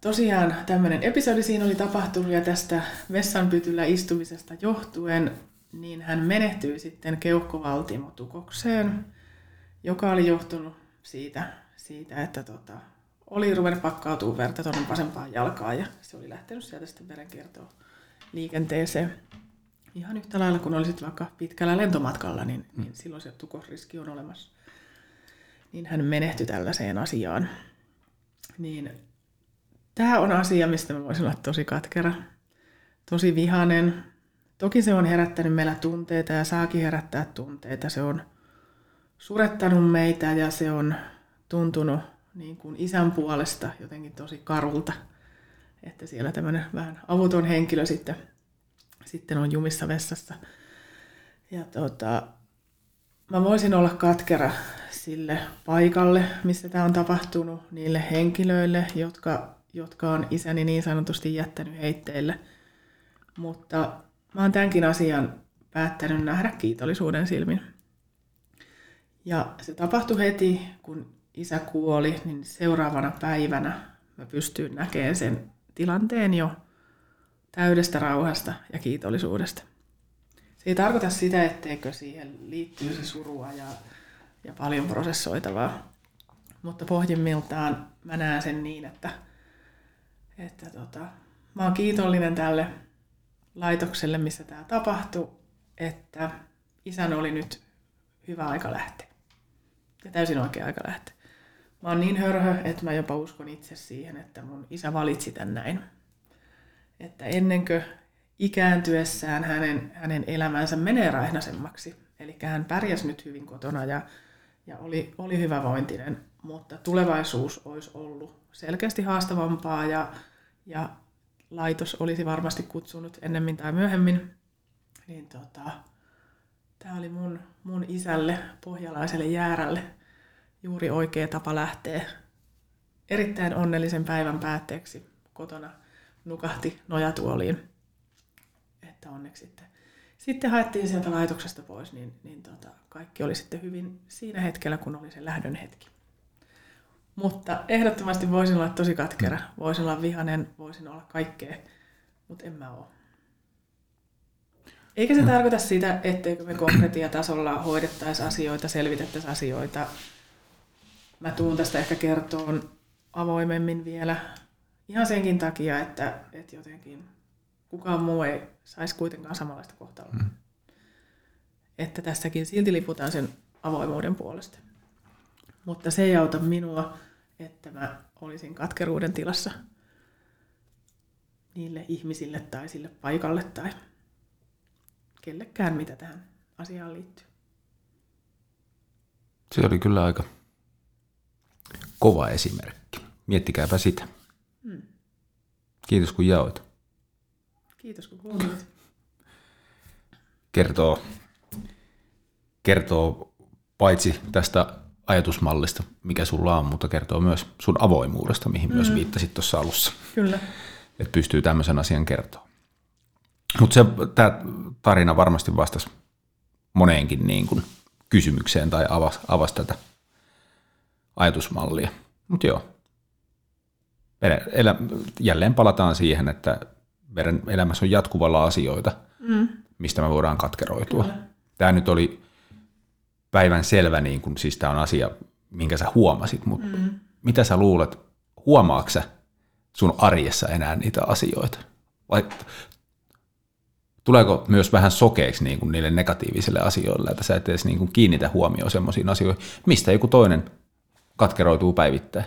tosiaan tämmöinen episodi siinä oli tapahtunut ja tästä vessanpytyllä istumisesta johtuen niin hän menehtyi sitten keuhkovaltimotukokseen, joka oli johtunut siitä, siitä että tota, oli ruvennut pakkautua verta tuonne vasempaan jalkaan ja se oli lähtenyt sieltä sitten verenkiertoon liikenteeseen. Ihan yhtä lailla kun olisit vaikka pitkällä lentomatkalla, niin, mm. niin silloin se tukosriski on olemassa. Niin hän menehtyi tällaiseen asiaan. Niin tämä on asia, mistä mä voisin olla tosi katkera, tosi vihanen. Toki se on herättänyt meillä tunteita ja saakin herättää tunteita. Se on surettanut meitä ja se on tuntunut niin kuin isän puolesta jotenkin tosi karulta, että siellä tämmöinen vähän avuton henkilö sitten, sitten on jumissa vessassa. Ja tota, mä voisin olla katkera sille paikalle, missä tämä on tapahtunut, niille henkilöille, jotka, jotka on isäni niin sanotusti jättänyt heitteille. Mutta mä oon tämänkin asian päättänyt nähdä kiitollisuuden silmin. Ja se tapahtui heti, kun isä kuoli, niin seuraavana päivänä mä pystyin näkemään sen tilanteen jo täydestä rauhasta ja kiitollisuudesta. Se ei tarkoita sitä, etteikö siihen liittyisi surua ja, ja paljon prosessoitavaa, mutta pohjimmiltaan mä näen sen niin, että, että tota, mä oon kiitollinen tälle laitokselle, missä tämä tapahtui, että isän oli nyt hyvä aika lähteä. Ja täysin oikea aika lähteä. Mä oon niin hörhö, että mä jopa uskon itse siihen, että mun isä valitsi tän näin. Että ennenkö ikääntyessään hänen, hänen elämänsä menee raihnasemmaksi. Eli hän pärjäsi nyt hyvin kotona ja, ja oli, oli hyvävointinen, mutta tulevaisuus olisi ollut selkeästi haastavampaa ja, ja laitos olisi varmasti kutsunut ennemmin tai myöhemmin. Niin tota, tämä oli mun, mun isälle, pohjalaiselle jäärälle, juuri oikea tapa lähteä erittäin onnellisen päivän päätteeksi kotona nukahti nojatuoliin. Että onneksi sitten, sitten haettiin sieltä laitoksesta pois, niin, niin tota, kaikki oli sitten hyvin siinä hetkellä, kun oli se lähdön hetki. Mutta ehdottomasti voisin olla tosi katkera, voisin olla vihanen, voisin olla kaikkea, mutta en mä ole. Eikä se tarkoita sitä, etteikö me konkretiatasolla hoidettaisi asioita, selvitettäisiin asioita, mä tuun tästä ehkä kertoon avoimemmin vielä ihan senkin takia, että, että jotenkin kukaan muu ei saisi kuitenkaan samanlaista kohtaloa. Mm. Että tässäkin silti liputaan sen avoimuuden puolesta. Mutta se ei auta minua, että mä olisin katkeruuden tilassa niille ihmisille tai sille paikalle tai kellekään, mitä tähän asiaan liittyy. Se oli kyllä aika kova esimerkki. Miettikääpä sitä. Hmm. Kiitos kun jaoit. Kiitos kun kuuntelit. Kertoo, kertoo paitsi tästä ajatusmallista, mikä sulla on, mutta kertoo myös sun avoimuudesta, mihin mm. myös viittasit tuossa alussa. Kyllä. Että pystyy tämmöisen asian kertoa. Mutta tämä tarina varmasti vastasi moneenkin niin kuin kysymykseen tai avasi, avasi tätä ajatusmallia. Mutta joo, elä, jälleen palataan siihen, että meidän elämässä on jatkuvalla asioita, mm. mistä me voidaan katkeroitua. Kyllä. Tämä nyt oli päivän selvä, niin kun, siis tämä on asia, minkä sä huomasit, mutta mm. mitä sä luulet, huomaatko sä sun arjessa enää niitä asioita? Vai tuleeko myös vähän sokeiksi niin kuin niille negatiivisille asioille, että sä et edes niin kuin kiinnitä huomioon sellaisiin asioihin, mistä joku toinen katkeroituu päivittäin.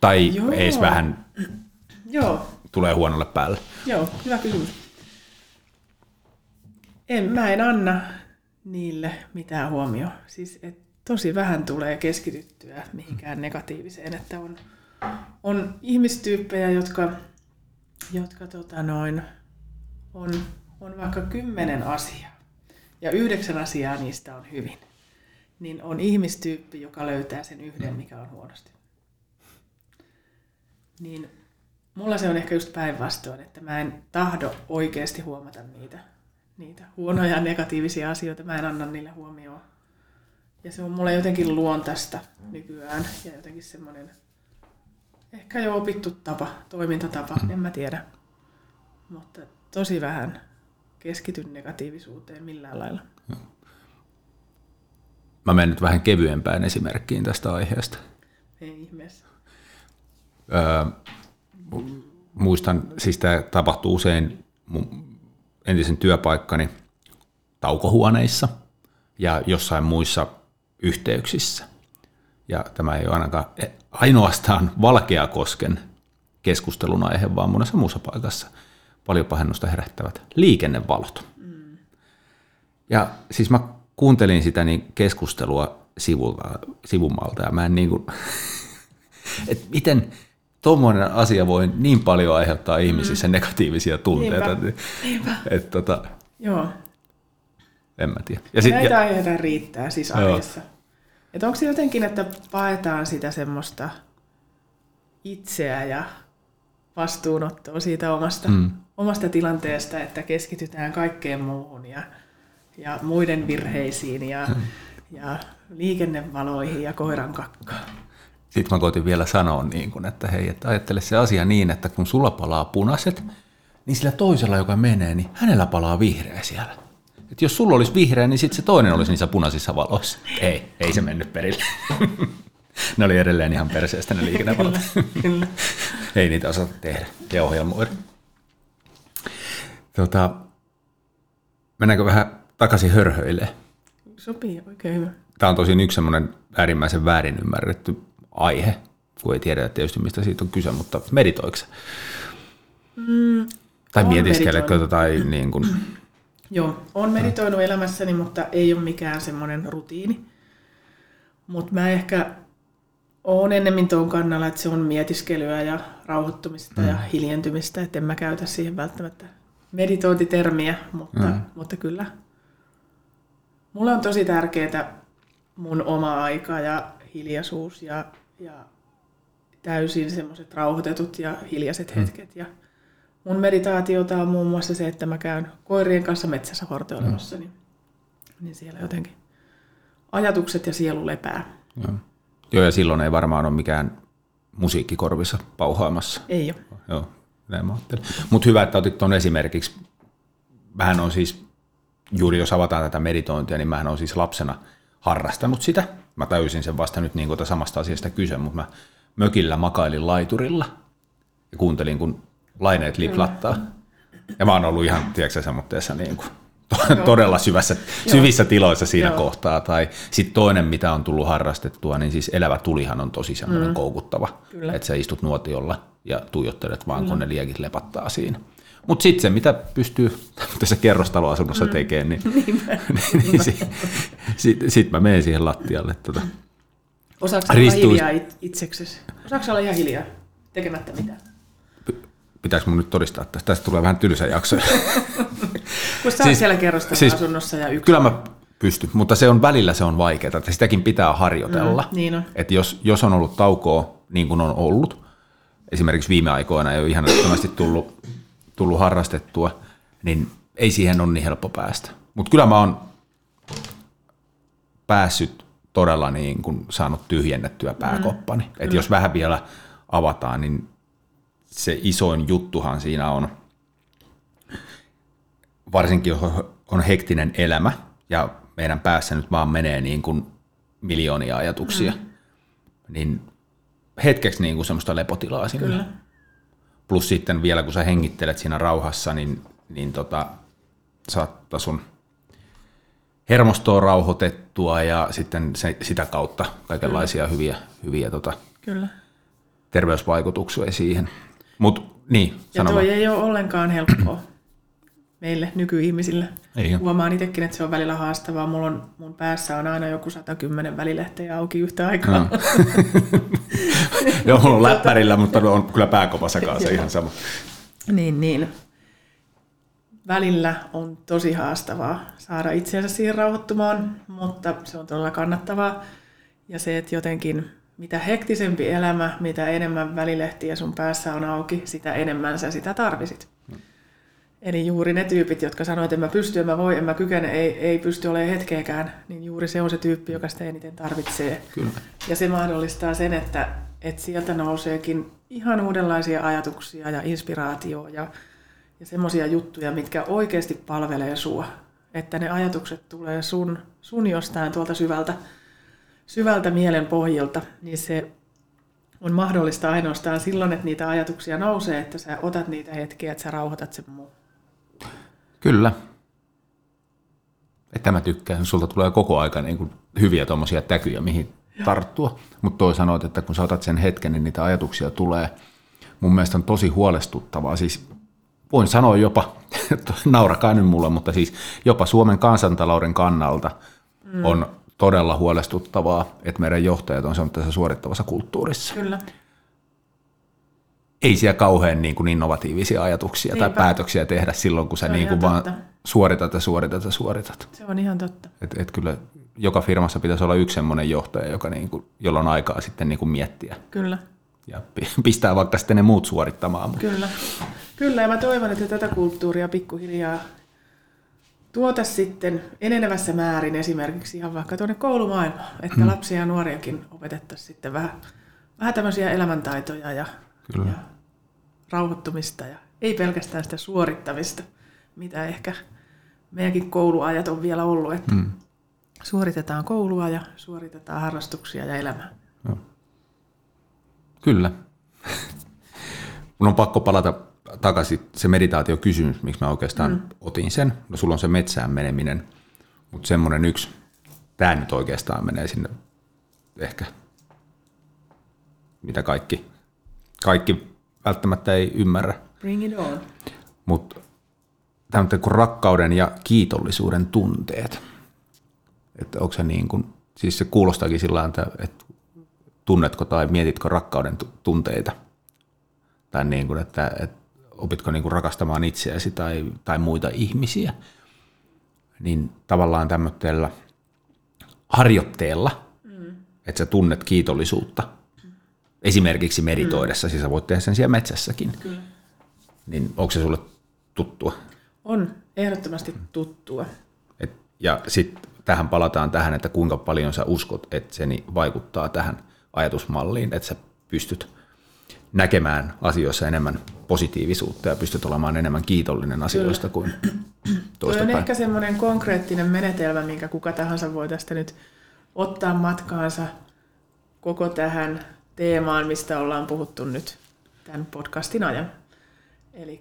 Tai Joo. edes vähän Joo. tulee huonolle päälle. Joo, hyvä kysymys. En, mä en anna niille mitään huomioon. Siis et tosi vähän tulee keskityttyä mihinkään negatiiviseen, että on, on ihmistyyppejä, jotka, jotka tota noin, on, on vaikka kymmenen asiaa ja yhdeksän asiaa niistä on hyvin niin on ihmistyyppi, joka löytää sen yhden, mikä on huonosti. Niin mulla se on ehkä just päinvastoin, että mä en tahdo oikeasti huomata niitä, niitä huonoja ja negatiivisia asioita. Mä en anna niille huomioon. Ja se on mulle jotenkin luontaista nykyään ja jotenkin semmoinen ehkä jo opittu tapa, toimintatapa, en mä tiedä. Mutta tosi vähän keskity negatiivisuuteen millään lailla. Mä menen nyt vähän kevyempään esimerkkiin tästä aiheesta. Ei ihmeessä. Öö, muistan, siis tämä tapahtuu usein mun entisen työpaikkani taukohuoneissa ja jossain muissa yhteyksissä. Ja tämä ei ole ainakaan ainoastaan Valkeakosken keskustelun aihe, vaan monessa muussa paikassa paljon pahennusta herättävät liikennevalot. Mm. Ja siis mä kuuntelin sitä niin keskustelua sivulta, sivummalta ja mä en niin kuin, että miten tuommoinen asia voi niin paljon aiheuttaa ihmisissä mm. negatiivisia tunteita. Niinpä. Että, Niinpä. Että, tota, Joo. En mä tiedä. Ja sit, Näitä ja, aiheita riittää siis arjessa. Että onko se jotenkin, että paetaan sitä semmoista itseä ja vastuunottoa siitä omasta, mm. omasta tilanteesta, että keskitytään kaikkeen muuhun ja, ja muiden virheisiin ja, mm. ja liikennevaloihin ja koiran kakkaan. Sitten mä koitin vielä sanoa, niin kun, että hei, että ajattele se asia niin, että kun sulla palaa punaiset, niin sillä toisella, joka menee, niin hänellä palaa vihreä siellä. Et jos sulla olisi vihreä, niin sitten se toinen olisi niissä punaisissa valoissa. Ei, ei se mennyt perille. ne oli edelleen ihan perseestä ne liikennevalot. Ei niitä osata tehdä ja ohjelmoida. Tota, mennäänkö vähän takaisin hörhöille? Sopii oikein hyvä. Tämä on tosin yksi semmoinen äärimmäisen väärin ymmärretty aihe, kun ei tiedä tietysti mistä siitä on kyse, mutta meditoiko mm, tai mietiskelekö tai niin kuin, Joo, on meditoinut elämässäni, mutta ei ole mikään semmoinen rutiini. Mutta mä ehkä oon ennemmin tuon kannalla, että se on mietiskelyä ja rauhoittumista mm. ja hiljentymistä, että en mä käytä siihen välttämättä meditointitermiä, mutta, mm. mutta kyllä. Mulle on tosi tärkeää mun oma aika ja hiljaisuus ja, ja täysin semmoiset rauhoitetut ja hiljaiset mm. hetket. Ja mun meditaatiota on muun muassa se, että mä käyn koirien kanssa metsässä hortoilemassa, mm. niin, niin siellä jotenkin ajatukset ja sielu lepää. Joo. Joo, ja silloin ei varmaan ole mikään musiikkikorvissa pauhaamassa. Ei ole. Joo, näin mä Mutta hyvä, että otit tuon esimerkiksi. Mähän on siis, juuri jos avataan tätä meditointia, niin mähän on siis lapsena harrastanut sitä. Mä täysin sen vasta nyt niin kuin samasta asiasta kyse, mutta mä mökillä makailin laiturilla ja kuuntelin, kun laineet liplattaa. Ja mä oon ollut ihan, tiedätkö semmoitteessa niin kuin, todella syvässä, syvissä tiloissa siinä Joo. kohtaa. Tai sitten toinen, mitä on tullut harrastettua, niin siis elävä tulihan on tosi semmoinen mm. koukuttava. Kyllä. Että sä istut nuotiolla ja tuijottelet vaan, Kyllä. kun ne liekit lepattaa siinä. Mutta sitten se, mitä pystyy tässä kerrostaloasunnossa mm. tekemään, niin, niin, niin sitten sit, sit mä menen siihen lattialle. Tuota. Osaatko olla hiljaa itseksesi? Osaatko olla ihan hiljaa tekemättä mitään? pitääkö mun nyt todistaa tästä? Tästä tulee vähän tylsä jakso. Kun sä siis, siellä kerrostaloasunnossa siis, ja yksin. Kyllä mä pystyn, mutta se on välillä se on vaikeaa, että sitäkin pitää harjoitella. Mm, niin on. Että jos, jos on ollut taukoa niin kuin on ollut, esimerkiksi viime aikoina ei ole ihan tullut, tullut harrastettua, niin ei siihen ole niin helppo päästä. Mutta kyllä mä oon päässyt todella niin kuin saanut tyhjennettyä pääkoppani. Mm, että jos vähän vielä avataan, niin se isoin juttuhan siinä on, varsinkin jos on hektinen elämä ja meidän päässä nyt vaan menee niin kuin miljoonia ajatuksia, mm. niin hetkeksi niin kuin semmoista lepotilaa sinne. Kyllä. Plus sitten vielä kun sä hengittelet siinä rauhassa, niin, niin tota, saattaa sun hermostoa rauhoitettua ja sitten se, sitä kautta kaikenlaisia Kyllä. hyviä, hyviä tota, Kyllä. terveysvaikutuksia siihen. Mut, niin, ja toi ei ole ollenkaan helppoa meille nykyihmisille. Ei Huomaan itsekin, että se on välillä haastavaa. Mulla on, mun päässä on aina joku 110 välilehteä auki yhtä aikaa. No. Joo, mulla on läppärillä, mutta on kyllä pääkopassa kanssa ihan sama. Niin, niin. Välillä on tosi haastavaa saada itseensä siihen rauhoittumaan, mutta se on todella kannattavaa. Ja se, että jotenkin mitä hektisempi elämä, mitä enemmän välilehtiä sun päässä on auki, sitä enemmän sä sitä tarvisit. Eli juuri ne tyypit, jotka sanoivat, että en mä pysty, en mä voi, en mä kykene, ei, ei pysty olemaan hetkeäkään, niin juuri se on se tyyppi, joka sitä eniten tarvitsee. Kyllä. Ja se mahdollistaa sen, että, että sieltä nouseekin ihan uudenlaisia ajatuksia ja inspiraatioa ja, ja semmoisia juttuja, mitkä oikeasti palvelee sua. Että ne ajatukset tulee sun, sun jostain tuolta syvältä, syvältä mielen pohjilta, niin se on mahdollista ainoastaan silloin, että niitä ajatuksia nousee, että sä otat niitä hetkiä, että sä rauhoitat sen muu. Kyllä. Että mä tykkään, sulta tulee koko aika niin kuin hyviä tuommoisia täkyjä, mihin Joo. tarttua. Mutta toi sanoit, että kun sä otat sen hetken, niin niitä ajatuksia tulee. Mun mielestä on tosi huolestuttavaa. Siis voin sanoa jopa, naurakaa nyt mulle, mutta siis jopa Suomen kansantalouden kannalta mm. on todella huolestuttavaa, että meidän johtajat on tässä suorittavassa kulttuurissa. Kyllä. Ei siellä kauhean niin kuin innovatiivisia ajatuksia Niinpä. tai päätöksiä tehdä silloin, kun sä niin kuin vaan suoritat ja suoritat ja suoritat. Se on ihan totta. Et, et kyllä joka firmassa pitäisi olla yksi sellainen johtaja, joka niin kuin, jolla on aikaa sitten niin kuin miettiä. Kyllä. Ja pistää vaikka sitten ne muut suorittamaan. Kyllä. Kyllä, ja mä toivon, että tätä kulttuuria pikkuhiljaa tuota sitten enenevässä määrin esimerkiksi ihan vaikka tuonne koulumaailmaan, että hmm. lapsia ja nuoriakin opetettaisiin sitten vähän, vähän tämmöisiä elämäntaitoja ja, Kyllä. ja rauhoittumista ja ei pelkästään sitä suorittamista, mitä ehkä meidänkin kouluajat on vielä ollut, että hmm. suoritetaan koulua ja suoritetaan harrastuksia ja elämää. No. Kyllä. Mun on pakko palata takaisin se meditaatiokysymys, miksi mä oikeastaan mm. otin sen. No sulla on se metsään meneminen, mutta semmoinen yksi, tämä nyt oikeastaan menee sinne ehkä, mitä kaikki, kaikki välttämättä ei ymmärrä. Bring it on. Mutta tämmöinen kuin rakkauden ja kiitollisuuden tunteet. Että onko se niin kuin, siis se kuulostaakin sillä että, että tunnetko tai mietitkö rakkauden tunteita. Tai niin kuin, että, että opitko niin kuin rakastamaan itseäsi tai, tai muita ihmisiä, niin tavallaan tämmöisellä harjoitteella, mm. että sä tunnet kiitollisuutta, esimerkiksi meditoidessa, mm. siis sä voit tehdä sen siellä metsässäkin, Kyllä. niin onko se sulle tuttua? On, ehdottomasti tuttua. Et, ja sitten tähän palataan tähän, että kuinka paljon sä uskot, että se vaikuttaa tähän ajatusmalliin, että sä pystyt näkemään asioissa enemmän positiivisuutta ja pystyt olemaan enemmän kiitollinen asioista kuin toista on ehkä semmoinen konkreettinen menetelmä, minkä kuka tahansa voi tästä nyt ottaa matkaansa koko tähän teemaan, mistä ollaan puhuttu nyt tämän podcastin ajan. Eli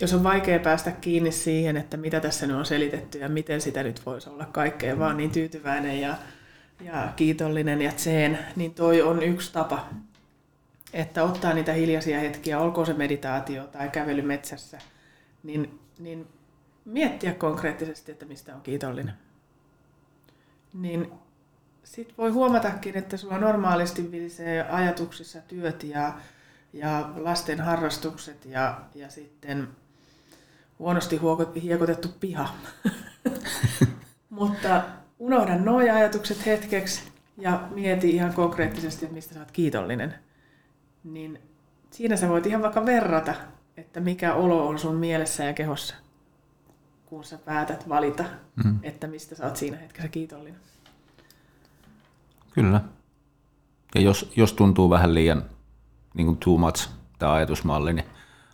jos on vaikea päästä kiinni siihen, että mitä tässä nyt on selitetty ja miten sitä nyt voisi olla kaikkea vaan niin tyytyväinen ja, ja kiitollinen ja tseen, niin toi on yksi tapa että ottaa niitä hiljaisia hetkiä, olkoon se meditaatio tai kävely metsässä, niin, niin miettiä konkreettisesti, että mistä on kiitollinen. Niin sitten voi huomatakin, että sulla normaalisti vilisee ajatuksissa työt ja, ja lasten harrastukset ja, ja sitten huonosti hiekotettu piha. Mutta unohda nuo ajatukset hetkeksi ja mieti ihan konkreettisesti, että mistä sä oot kiitollinen niin siinä sä voit ihan vaikka verrata, että mikä olo on sun mielessä ja kehossa, kun sä päätät valita, mm. että mistä sä oot siinä hetkessä kiitollinen. Kyllä. Ja jos, jos tuntuu vähän liian niin kuin too much tämä ajatusmalli, niin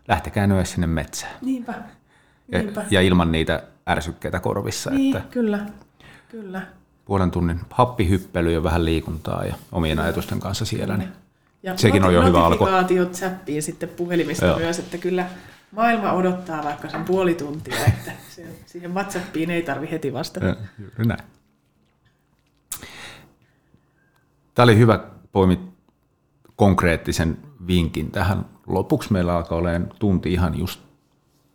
lähtekää nyt sinne metsään. Niinpä. Niinpä. Ja, ja ilman niitä ärsykkeitä korvissa. Niin, että kyllä. kyllä. Puolen tunnin happihyppely ja vähän liikuntaa ja omien ajatusten kanssa siellä, niin ja Sekin on jo hyvä alku. Notifikaatiot säppii sitten puhelimista Joo. myös, että kyllä maailma odottaa vaikka sen puoli tuntia, että siihen WhatsAppiin ei tarvi heti vastata. Ja, juuri näin. Tämä oli hyvä poimit konkreettisen vinkin tähän. Lopuksi meillä alkaa olemaan tunti ihan just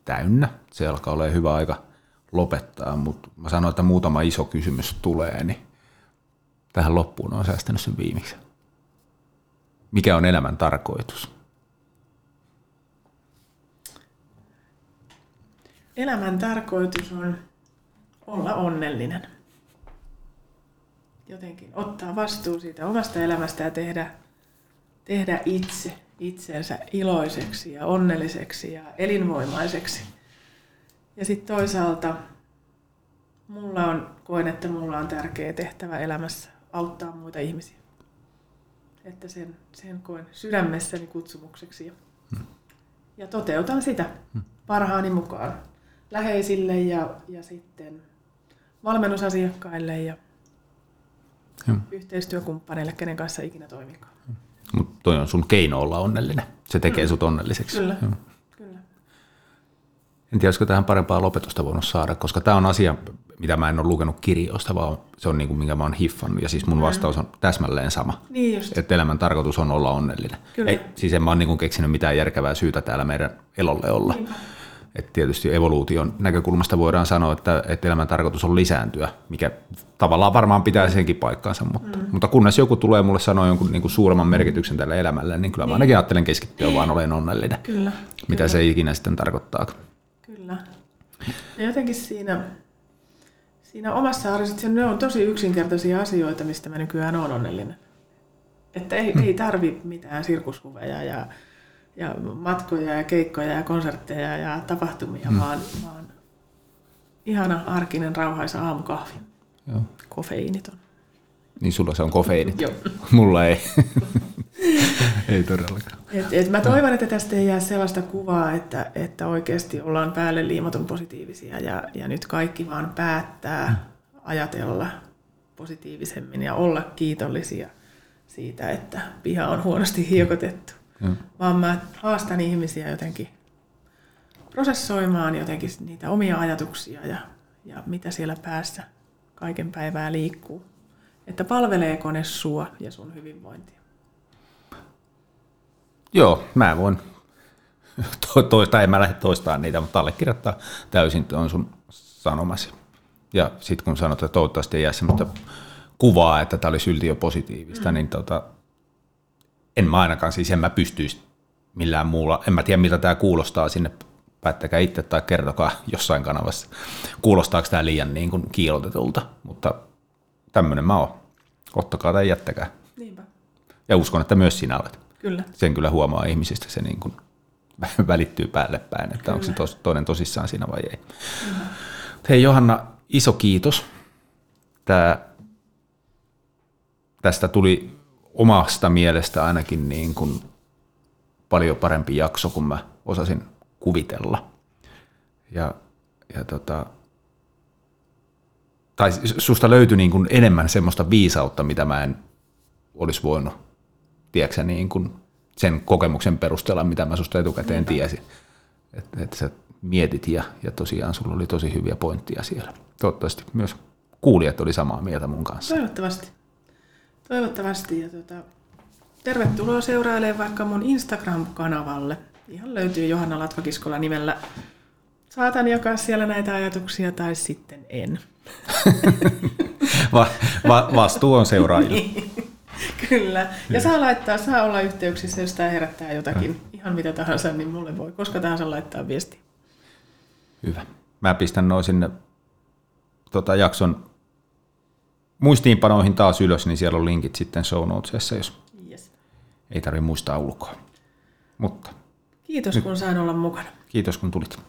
täynnä. Se alkaa olemaan hyvä aika lopettaa, mutta mä sanoin, että muutama iso kysymys tulee, niin tähän loppuun on säästänyt sen viimeksi mikä on elämän tarkoitus? Elämän tarkoitus on olla onnellinen. Jotenkin ottaa vastuu siitä omasta elämästä ja tehdä, tehdä itse itsensä iloiseksi ja onnelliseksi ja elinvoimaiseksi. Ja sitten toisaalta mulla on, koen, että mulla on tärkeä tehtävä elämässä auttaa muita ihmisiä että sen, sen koen sydämessäni kutsumukseksi ja, hmm. ja toteutan sitä. Hmm. parhaani mukaan läheisille ja, ja sitten valmennusasiakkaille ja Joo. yhteistyökumppaneille, kenen kanssa ikinä toimikaan. Mutta toi on sun keino olla onnellinen. Se tekee sut onnelliseksi. Kyllä, Joo. kyllä. En tiedä, olisiko tähän parempaa lopetusta voinut saada, koska tämä on asia, mitä mä en ole lukenut kirjoista, vaan se on niin kuin, minkä mä oon hiffannut. Ja siis mun vastaus on täsmälleen sama. Niin just. Että elämän tarkoitus on olla onnellinen. Kyllä. Ei, siis en mä ole niin kuin keksinyt mitään järkevää syytä täällä meidän elolle olla. Et tietysti evoluution näkökulmasta voidaan sanoa, että, että elämän tarkoitus on lisääntyä, mikä tavallaan varmaan pitää senkin paikkaansa, mutta, mm. mutta kunnes joku tulee mulle sanoa jonkun niin kuin suuremman merkityksen tälle elämälle, niin kyllä mä ainakin ajattelen keskittyä vaan olen onnellinen, Kyllä. mitä kyllä. se ikinä sitten tarkoittaa. Kyllä. Ja jotenkin siinä, siinä omassa arjessa, ne on tosi yksinkertaisia asioita, mistä mä nykyään olen onnellinen. Että ei, ei tarvi mitään sirkushuveja ja, ja matkoja ja keikkoja ja konsertteja ja tapahtumia, mm. vaan, vaan ihana arkinen rauhaisa aamukahvi. Joo. Kofeiiniton. Niin sulla se on kofeiinit. Joo. Mulla ei. ei todellakaan. Et, et mä toivon, että tästä ei jää sellaista kuvaa, että, että oikeasti ollaan päälle liimaton positiivisia ja, ja nyt kaikki vaan päättää ajatella positiivisemmin ja olla kiitollisia siitä, että piha on huonosti hiokotettu. Joo. Vaan mä haastan ihmisiä jotenkin prosessoimaan jotenkin niitä omia ajatuksia ja, ja mitä siellä päässä kaiken päivää liikkuu. Että palveleeko ne sua ja sun hyvinvointia. Joo, mä voin to- toista, en mä lähde toistamaan niitä, mutta allekirjoittaa täysin on sun sanomasi. Ja sitten kun sanot, että toivottavasti ei jää semmoista kuvaa, että tämä olisi yltiö positiivista, mm. niin tota, en mä ainakaan, siis en mä pystyisi millään muulla, en mä tiedä miltä tämä kuulostaa sinne, päättäkää itse tai kertokaa jossain kanavassa, kuulostaako tämä liian niin kuin kiilotetulta, mutta tämmöinen mä oon. Ottakaa tai jättäkää. Niinpä. Ja uskon, että myös sinä olet Kyllä. sen kyllä huomaa ihmisistä, se niin kuin välittyy päälle päin, että onko se tos, toinen tosissaan siinä vai ei. Mm-hmm. Hei Johanna, iso kiitos. Tää, tästä tuli omasta mielestä ainakin niin kuin paljon parempi jakso, kun mä osasin kuvitella. Ja, ja tota, tai susta löytyi niin kuin enemmän semmoista viisautta, mitä mä en olisi voinut tiedätkö, niin kuin sen kokemuksen perusteella, mitä mä susta etukäteen Niinpä. tiesin. Että et sä mietit ja, ja tosiaan sulla oli tosi hyviä pointteja siellä. Toivottavasti myös kuulijat oli samaa mieltä mun kanssa. Toivottavasti. Toivottavasti. Ja tuota, tervetuloa seurailemaan vaikka mun Instagram-kanavalle. Ihan löytyy Johanna Latvakiskola nimellä. Saatan jakaa siellä näitä ajatuksia tai sitten en. va, va, vastuu on seuraajilla. Niin. Kyllä. Ja saa laittaa, saa olla yhteyksissä, jos tämä herättää jotakin, ihan mitä tahansa, niin mulle voi koska tahansa laittaa viesti. Hyvä. Mä pistän noin sinne tota, jakson muistiinpanoihin taas ylös, niin siellä on linkit sitten show notesissa, jos Yes. ei tarvitse muistaa ulkoa. Mutta Kiitos, kun sain olla mukana. kiitos kun tulit.